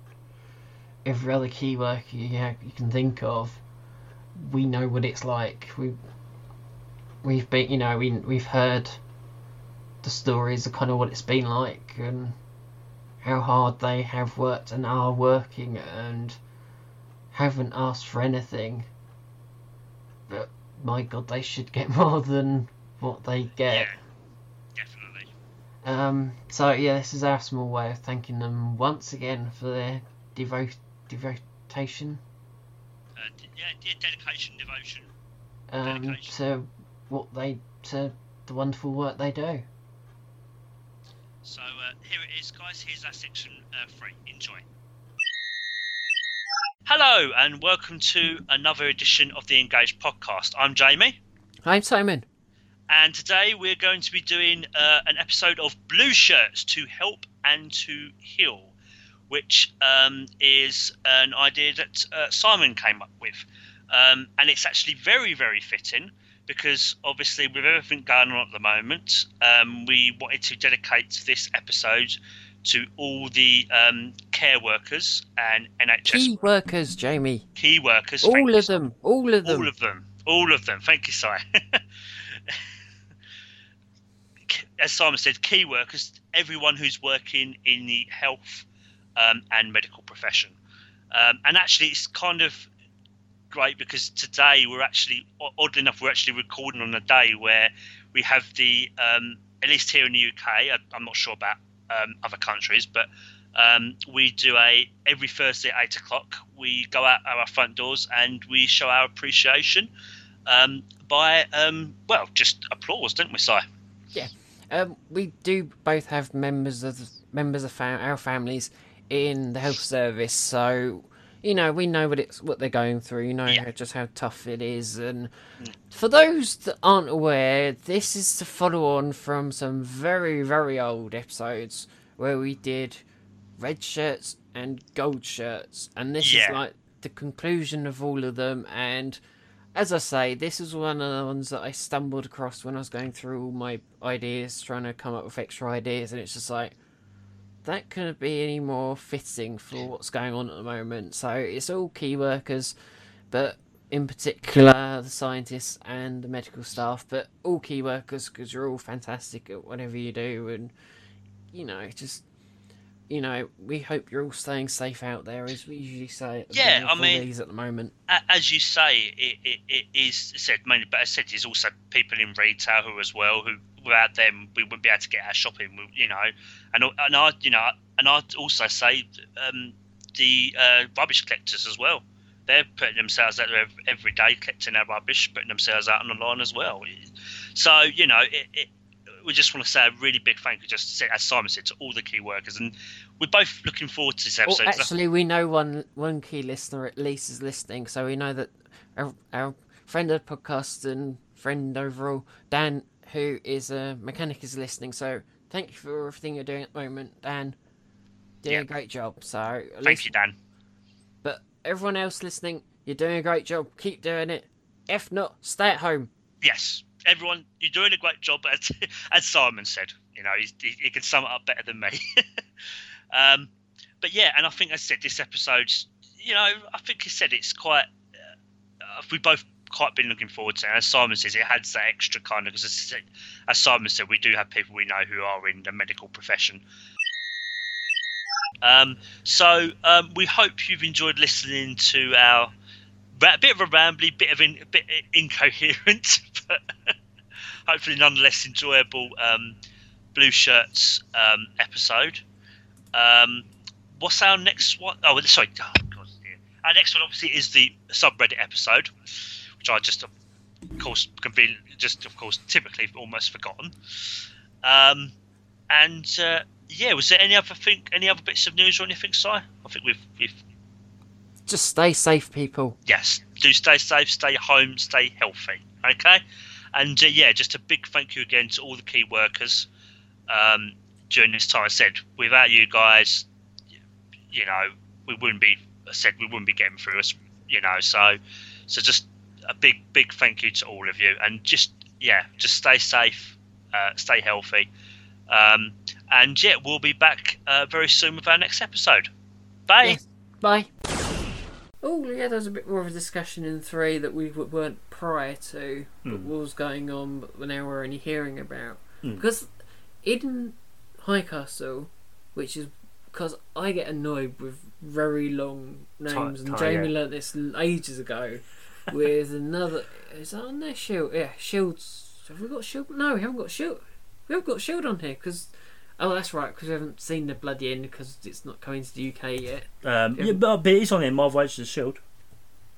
every other key worker you, you can think of. We know what it's like. We we've been, you know, we we've heard the stories of kind of what it's been like and how hard they have worked and are working and haven't asked for anything. But my god, they should get <laughs> more than what they get. Yeah, definitely. Um, so yeah, this is our small way of thanking them once again for their devote devotation Uh, d- yeah, dedication, devotion. um, Dedication. to what they to the wonderful work they do. So uh, here it is, guys. Here's our section uh, three. Enjoy. Hello, and welcome to another edition of the Engaged podcast. I'm Jamie, I'm Simon. and today we're going to be doing uh, an episode of Blue Shirts to Help and to Heal, which um, is an idea that uh, Simon came up with. Um, and it's actually very, very fitting because obviously, with everything going on at the moment, um, we wanted to dedicate this episode to all the um, care workers and NHS Key workers, Jamie. key workers. All you, of them. All of them. all of them. All of them. Thank you, Si. <laughs> As Simon said, key workers, everyone who's working in the health um, and medical profession. Um, and actually, it's kind of great because today we're actually, oddly enough, we're actually recording on a day where we have the, um, at least here in the UK, I, I'm not sure about um, other countries, but um, we do a every Thursday at eight o'clock. We go out our front doors and we show our appreciation um, by um, well, just applause, don't we, Si? Um, we do both have members of members of our families in the health service, so you know, we know what it's what they're going through. You know Yeah. just how tough it is, and mm. for those that aren't aware, this is to follow on from some very very old episodes where we did red shirts and gold shirts, and this Yeah. is like the conclusion of all of them. And as I say, this is one of the ones that I stumbled across when I was going through all my ideas, trying to come up with extra ideas, and it's just like that couldn't be any more fitting for what's going on at the moment. So it's all key workers, but in particular the scientists and the medical staff, but all key workers because you're all fantastic at whatever you do, and you know just. You know, we hope you're all staying safe out there, as we usually say. At the Yeah, I mean- these at the moment. as you say, it, it, it is said mainly, but as said, there's also people in retail who as well who without them we wouldn't be able to get our shopping. You know, and and I you know and I'd also say um, the uh, rubbish collectors as well. They're putting themselves out there every day, collecting our rubbish, putting themselves out on the line as well. So you know, it, it, we just want to say a really big thank you, just say, as Simon said, to all the key workers, and we're both looking forward to this Well, episode. 'cause actually, we know one one key listener at least is listening, so we know that our, our friend of the podcast and friend overall, Dan, who is a mechanic, is listening. So thank you for everything you're doing at the moment, Dan. Doing a great job. So Thank least- you, Dan. But everyone else listening, you're doing a great job. Keep doing it. If not, stay at home. yes, everyone, you're doing a great job. As, <laughs> as Simon said, you know, he, he can sum it up better than me. <laughs> um, but yeah, and I think I said this episode's, you know, I think he said it's quite. Uh, we both quite been looking forward to. As Simon says, it had that extra kind of because, as, Simon said, we do have people we know who are in the medical profession. Um, so um, we hope you've enjoyed listening to our a bit of a rambly, bit of in, a bit incoherent, <laughs> but hopefully nonetheless enjoyable um, blue shirts um, episode. Um, what's our next one? Oh, sorry. Oh, God. Our next one obviously is the subreddit episode, which I just, of course, conven- just of course, typically almost forgotten. Um, and uh, yeah, was there any other thing, any other bits of news or anything, Si? I think we've we've Just stay safe, people. yes, do stay safe, stay home, stay healthy. Okay, and uh, yeah, just a big thank you again to all the key workers um, during this time. I said without you guys, you know, we wouldn't be. I said we wouldn't be getting through us. You know, so so just a big big thank you to all of you, and just yeah, just stay safe, uh, stay healthy, um, and yeah, we'll be back uh, very soon with our next episode. Bye. Yes. Bye. Oh yeah, there's a bit more of a discussion in three that we weren't prior to, but Hmm. what was going on, but now we're only hearing about. Hmm. Because in High Castle, which is because I get annoyed with very long names, and Jamie yeah. learnt this ages ago with another. Is that on their shield? Yeah, shields. Have we got shield? No, we haven't got shield. We haven't got shield on here because. Oh, that's right, because we haven't seen the bloody end because it's not coming to the UK yet. Um, Yeah. but, but it's on there. Marvel Agents of Shield.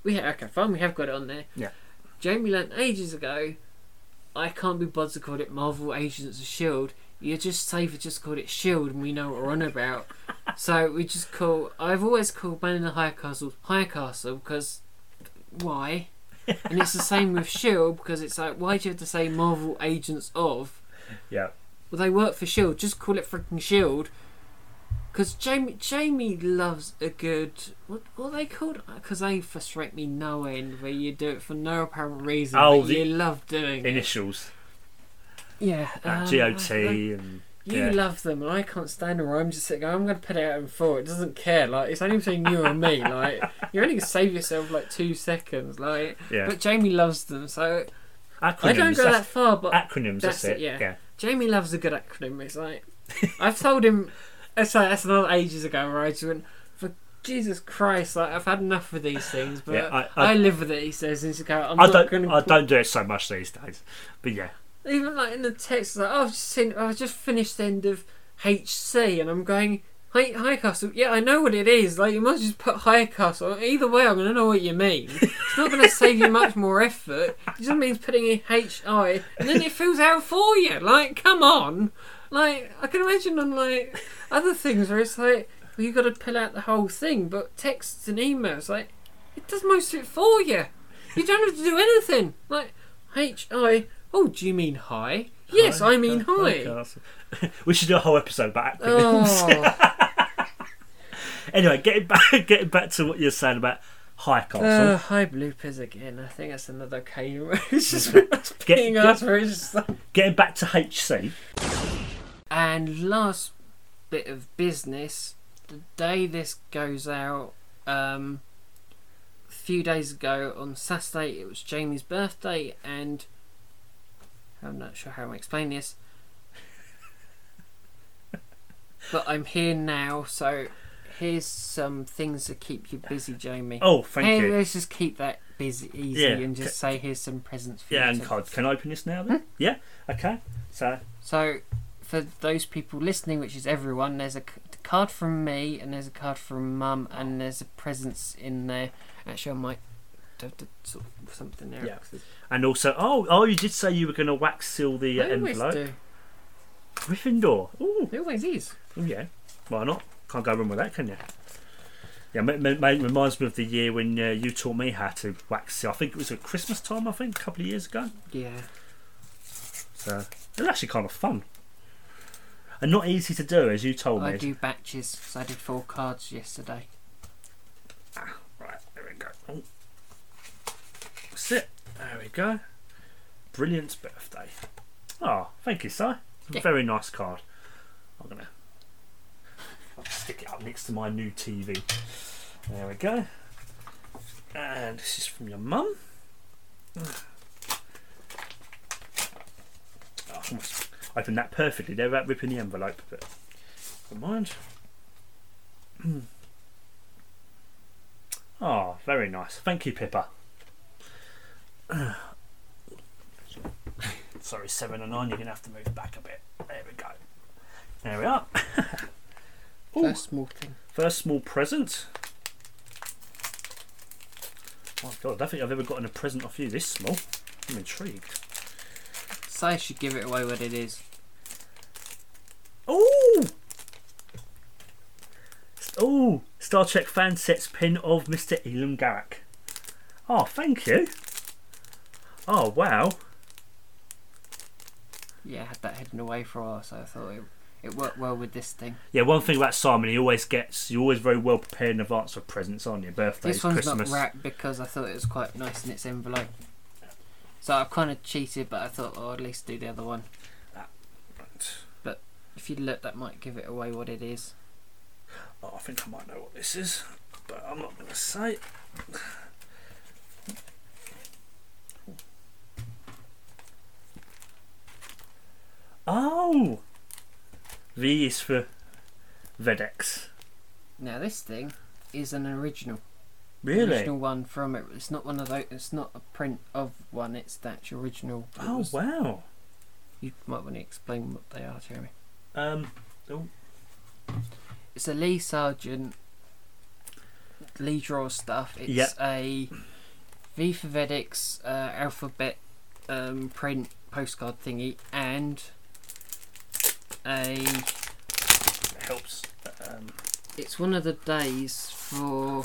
We ha- okay, fine. We have got it on there. Yeah. Jamie learnt ages ago. I can't be bothered to call it Marvel Agents of Shield. You're just safer just called it Shield, and we know what we're on about. <laughs> so we just call. I've always called Man in the High Castle High Castle because why? <laughs> and it's the same with Shield because it's like why do you have to say Marvel Agents of? Yeah. Well, they work for Shield. Just call it freaking Shield. Because Jamie Jamie loves a good what what are they called? Because they frustrate me no end. Where you do it for no apparent reason, Oh, but you love doing it. Initials. Yeah, Uh, um, GOT they- and You yeah. love them, and I can't stand them. Or I'm just sitting. I'm going to put it out in four. It doesn't care. Like it's only between you and me. <laughs> Like you're only going to save yourself like two seconds. Like, Yeah. but Jamie loves them, so acronyms. I don't go that far. But acronyms. That's, that's it, it. yeah. yeah. Jamie loves a good acronym. It's like <laughs> I've told him. It's like that's another ages ago where I just went for Jesus Christ. Like I've had enough of these things, but Yeah, I- I, I- live with it. He says, and he's go. I'm I not don't. going I don't do it so much these days. But yeah. Even like in the text, like oh, I've just seen. Oh, I've just finished the end of HC, and I'm going. Hi, High Castle. Yeah, I know what it is. Like you must just put High Castle. Either way, I'm gonna know what you mean. It's not gonna save you much more effort. It just means putting in H I, and then it fills out for you. Like, come on. Like I can imagine on like other things where it's like well, you got to pull out the whole thing. But texts and emails, like, it does most of it for you. You don't have to do anything. Like, H I. Oh, do you mean hi? Yes, I mean hi. Podcast. <laughs> we should do a whole episode about acronyms. Oh, <laughs> anyway, getting back, <laughs> getting back to what you're saying about High Castle. uh, hi bloopers again. I think that's another where it's just being get- asked for. It's just like... getting back to HC. And last bit of business, the day this goes out, um, a few days ago on Saturday, it was Jamie's birthday, and I'm not sure how I'm explaining this, but I'm here now, so here's some things to keep you busy, Jamie. Oh, thank hey, you. let's just keep that busy, easy, Yeah, and just say here's some presents for Yeah, you. and to- card. Can I open this now then? Hmm? Yeah. Okay. So So, for those people listening, which is everyone, there's a card from me, and there's a card from Mum, and there's a presents in there. Actually, I might do, do sort of something there. Yeah. and also, oh, oh, you did say you were going to wax seal the uh, I always envelope. do. Gryffindor. Ooh. It always is. Oh, yeah. Why not? Can't go wrong with that, can you? Yeah, ma- reminds me of the year when uh, you taught me how to wax seal. I think it was at Christmas time. I think a couple of years ago. Yeah. So it was actually kind of fun. And not easy to do, as you told me. I do batches, so I did four cards yesterday. Right, there we go. Oh. There we go. Brilliant birthday. Oh, thank you, sir. Yeah. Very nice card. I'm gonna I'll stick it up next to my new TV. There we go. And this is from your mum. Oh, I almost opened that perfectly there without ripping the envelope, but never mind. Oh, <clears throat> very nice. Thank you, Pippa. <sighs> Sorry, seven and nine. You're gonna have to move back a bit. There we go. There we are. <laughs> Ooh. First small thing. First small present. Oh my God, I don't think I've ever gotten a present off you this small. I'm intrigued. I should give it away what it is. Oh! Oh! Star Trek fan sets pin of Mr. Elim Garak. Oh, thank you. Oh, wow. Yeah, I had that hidden away for a while, so I thought it, it worked well with this thing. Yeah, one thing about Simon, he always gets, you're always very well prepared in advance for presents on your birthdays, This one's Christmas. not wrapped because I thought it was quite nice in its envelope. So I've kind of cheated, but I thought, oh, at least do the other one. But if you look, that might give it away what it is. Oh, I think I might know what this is, but I'm not going to say. Oh! V is for Vedex. Now this thing is an original, Really? original one from it. It's not one of those. It's not a print of one. It's the actual original. It Oh, was- wow. You might want to explain what they are, Jeremy. Um, oh, It's a Lee Sargent Lee draw stuff. It's Yep. a V for Vedix uh, alphabet um, print postcard thingy and a it helps. Um, it's one of the days for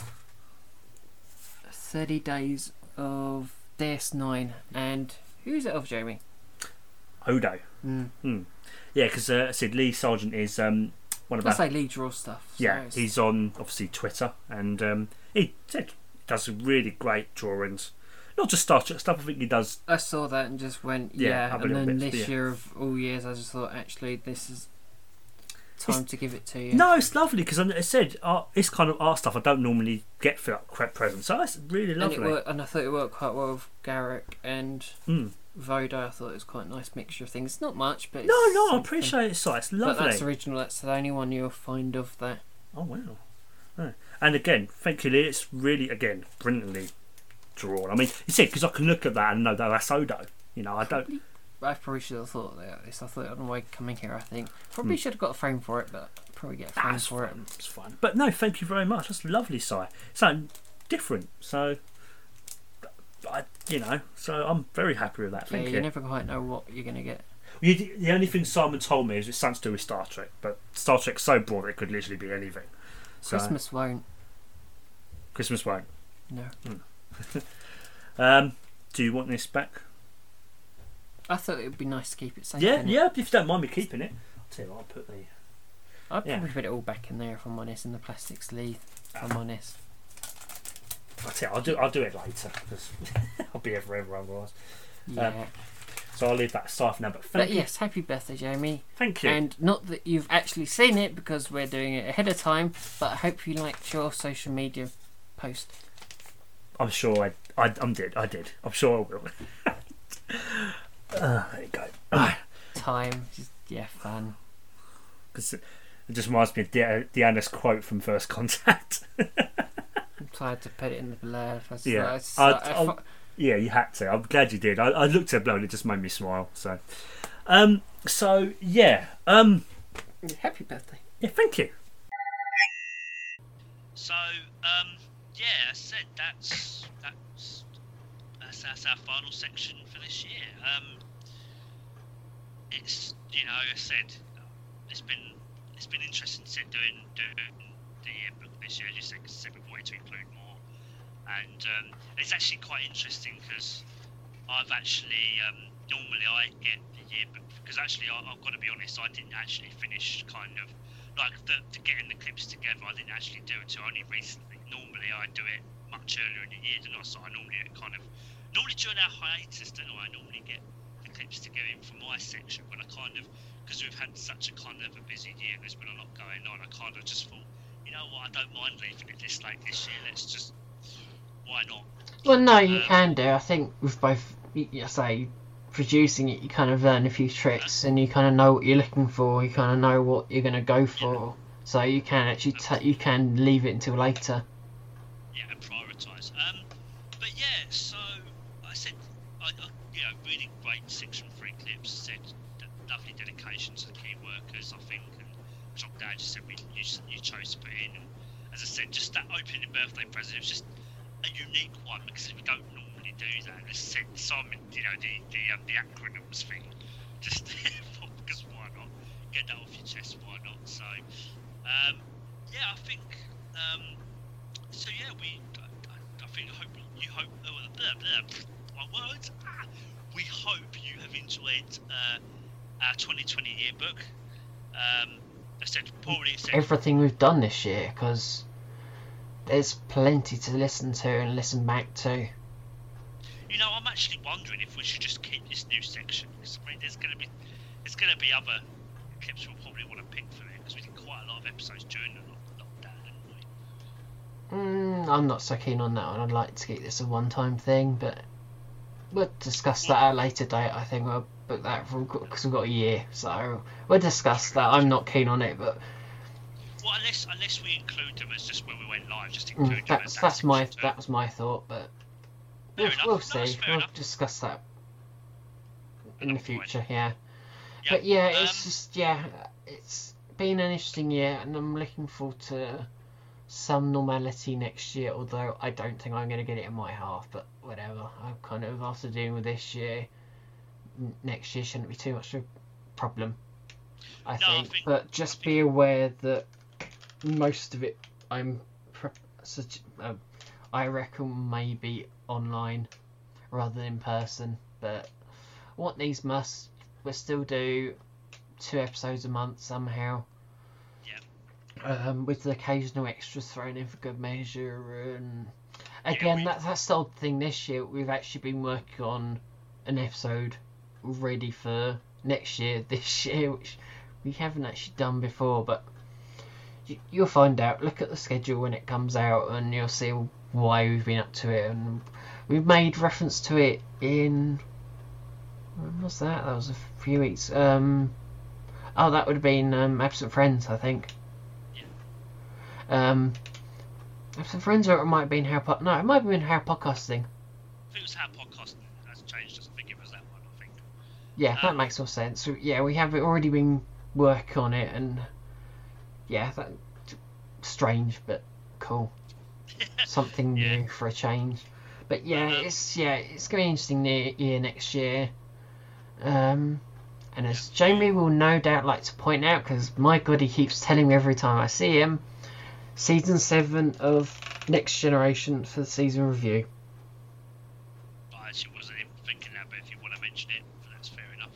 30 days of DS9 and who's it of Jeremy? Odo. Mm. Yeah, because uh, I said Lee Sargent is um, one of I our say Lee draw stuff. so Yeah, it's- he's on obviously Twitter, and um, he said does some really great drawings. Not just Star Trek stuff. I think he does. I saw that and just went, Yeah, yeah. and then bit, this yeah. year of all years, I just thought, actually, this is time to give it to you. No, it's lovely because I said art, it's kind of art stuff I don't normally get for that present. So that's really and lovely. it worked, and I thought it worked quite well with Garak and Mm. Voda. I thought it was quite a nice mixture of things. It's not much, but it's No, no, I appreciate it. So it's But lovely. that's original. That's the only one you'll find of that. Oh wow! Oh. And again, thank you, Lee. It's really again brilliantly drawn. I mean, you see, because I can look at that and know that that's Odo. You know, I don't. I probably should have thought about this. I thought on the way coming here. I think probably Hmm. should have got a frame for it, but probably get a frame That's for it. fine. It's fine. But no, thank you very much. That's lovely, Si. Something different. So, I, you know, so I'm very happy with that. Yeah, Thank you you. never quite know what you're gonna get. You- The only thing Simon told me is it's something to do with Star Trek, but Star Trek's so broad it could literally be anything. So, Christmas won't. Christmas won't. No. <laughs> Um, do you want this back? I thought it would be nice to keep it safe. Yeah, innit? yeah. If you don't mind me keeping it, I'll tell you what. I'll put the. I'd Yeah. probably put it all back in there if I'm honest, in the plastic sleeve. If I'm honest. I'll tell you, I'll do. I'll do it later because <laughs> I'll be here forever otherwise. Yeah. So I'll leave that aside for now. But but you. yes, happy birthday, Jamie. Thank you. And not that you've actually seen it because we're doing it ahead of time, but I hope you liked your social media post. I'm sure I, I. I'm did. I did. I'm sure I will. uh, <laughs> there you go. Time, just yeah, fun. Because it just reminds me of De- Deanna's quote from First Contact. I'm tired to put it in the blur. I Yeah. like, I'd- like- I I'll- yeah, you had to. I'm glad you did. I, I looked at Blow and it just made me smile. So, um, so yeah, um, happy birthday. yeah. Thank you. So, um, yeah, I said that's that's that's, that's our final section for this year. Um, it's you know, I said, it's been it's been interesting to doing doing the yearbook this year. I said we wanted to include more, and um, it's actually quite interesting because I've actually um, normally I get the yearbook because actually I, I've got to be honest, I didn't actually finish kind of like the, the getting the clips together. I didn't actually do it until only recently. Normally I do it much earlier in the year than I so I normally do it kind of normally during our hiatus, don't I? I normally get the clips together in for my section, but I kind of because we've had such a kind of a busy year, there's been a lot going on. I kind of just thought, you know what, I don't mind leaving it this late this year. Let's just why not? Well, no, you Um, can do. I think with both, you say, producing it, you kind of learn a few tricks and you kind of know what you're looking for. You kind of know what you're going to go for. So you can actually ta you can leave it until later. yeah, and prioritise. Um, but yeah, so I said, I, I, you know, really great section three clips. Said that lovely dedication to the key workers, I think, and which I'm glad you said we, you, s- you chose to put in. And as I said, just that opening birthday present was just a unique one because we don't normally do that. Just said some, you know, the the, um, the acronyms thing, just because why not? Get that off your chest, why not? So, um, yeah, I think. Um, so yeah, we. I, I- I think. I hope you hope. Uh, blah, blah, my words. Ah, we hope you enjoyed uh, our 2020 yearbook. Um, I said probably said. Everything we've done this year, because there's plenty to listen to and listen back to. You know, I'm actually wondering if we should just keep this new section because I mean, there's going to be there's going to be other clips we'll probably want to pick from it because we did quite a lot of episodes during the lockdown, didn't we? Mm, I'm not so keen on that one. I'd like to keep this a one-time thing, but we'll discuss that at a later date. I think we'll book that because we've got a year, so we'll discuss that. I'm not keen on it, but Well, unless unless we include them as just when we went live, just include mm, them that's that that's my that was my thought. But Fair we'll, we'll see. We'll enough. discuss that in the Another point. future. Yeah. Yeah, But yeah, it's um, just yeah, it's been an interesting year, and I'm looking forward to some normality next year. Although I don't think I'm going to get it in my half, but whatever. I'm kind of after dealing with this year. Next year shouldn't be too much of a problem. I, No, I think. think- but just be aware that most of it, I'm, pre- such, uh, I reckon maybe online rather than in person. But what these must, we'll still do two episodes a month somehow. Um, with the occasional extras thrown in for good measure, and again, we- that, that's the odd thing this year. We've actually been working on an episode ready for next year, <laughs> this year, which we haven't actually done before, but you, you'll find out. Look at the schedule when it comes out, and you'll see why we've been up to it. And we've made reference to it in. When was that? That was a few weeks. Um, oh, that would have been um, Absent Friends, I think. Um, Absent Friends, or it might have been How Po- No, it might have been How Podcasting. I think it was how podcasting has changed us. I think it was that one. I think. Yeah, that Um, makes more sense. So, yeah, we have already been working on it, and yeah, that strange but cool. <laughs> Something Yeah. new for a change. But yeah, Um, it's yeah, it's gonna be interesting year next year. Um, and as Jamie will no doubt like to point out, because my god, he keeps telling me every time I see him, season seven of Next Generation for the season review. I actually wasn't even thinking that, but if you want to mention it, that's fair enough.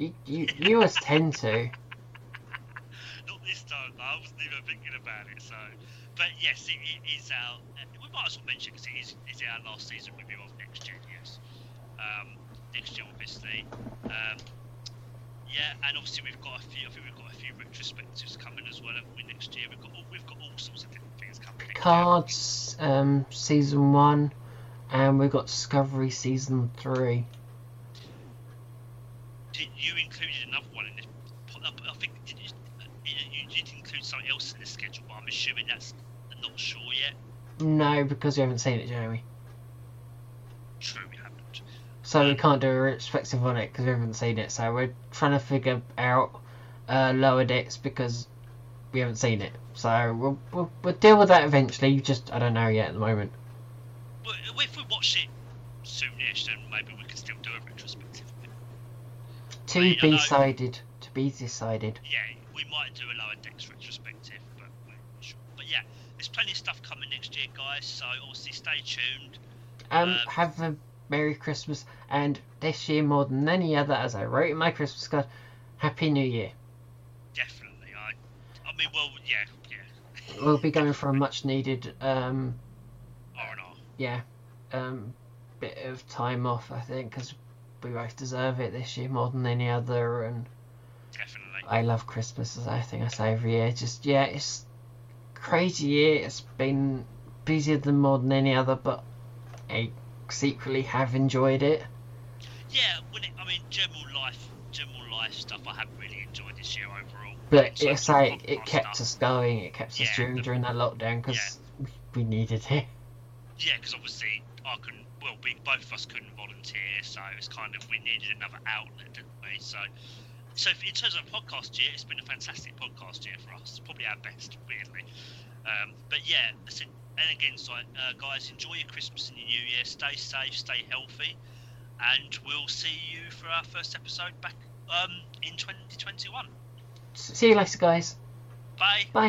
You you, you always tend to. Not this time, though. I wasn't even thinking about it. So, but yes, it, it is our. We might as well mention because it is, it's our last season review of next gen. Yes, um, next gen obviously. Um, yeah, and obviously we've got a few. I think we've got a few retrospectives coming as well. Haven't we next year? We've got all, we've got all sorts of different things coming. year. Cards um, season one, and we've got Discovery season three. Did you included another one in this? I think did you, you, you did include something else in the schedule, but I'm assuming that's I'm not sure yet. No, because we haven't seen it, Jeremy. True, we haven't. So we can't do a retrospective on it because we haven't seen it. So we're trying to figure out uh, lower decks because we haven't seen it. So we'll, we'll, we'll deal with that eventually. Just I don't know yet at the moment. But if we watch it soonish, then maybe we can still do a retrospective. To be know- decided. To be decided. Yeah, we might do a lower decks retrospective, but we're not sure. But yeah, there's plenty of stuff coming next year, guys. So obviously stay tuned. Um, Um, have a Merry Christmas and this year more than any other, as I wrote in my Christmas card, Happy New Year. Definitely. I, I mean, well, yeah, yeah. We'll be <laughs> going for a much needed um, R and R. yeah, um, bit of time off, I think, because we both deserve it this year more than any other, and Definitely. I love Christmas, as I think I say every year. Just, yeah, it's crazy year. It's been busier than more than any other, but I secretly have enjoyed it. Yeah, when it, I mean, general life, general life stuff, I haven't really enjoyed this year overall. But So it's like, it kept stuff- us going, it kept us doing the- during that lockdown, because we needed it. Yeah, because obviously I couldn't. Well, we both of us couldn't volunteer, so it's kind of we needed another outlet, didn't we? So, so in terms of podcast year, it's been a fantastic podcast year for us. Probably our best, really. Um, but yeah, listen, and again, so uh, guys, enjoy your Christmas and your New Year. Stay safe, stay healthy, and we'll see you for our first episode back um, in 2021. See you later, guys. Bye. Bye.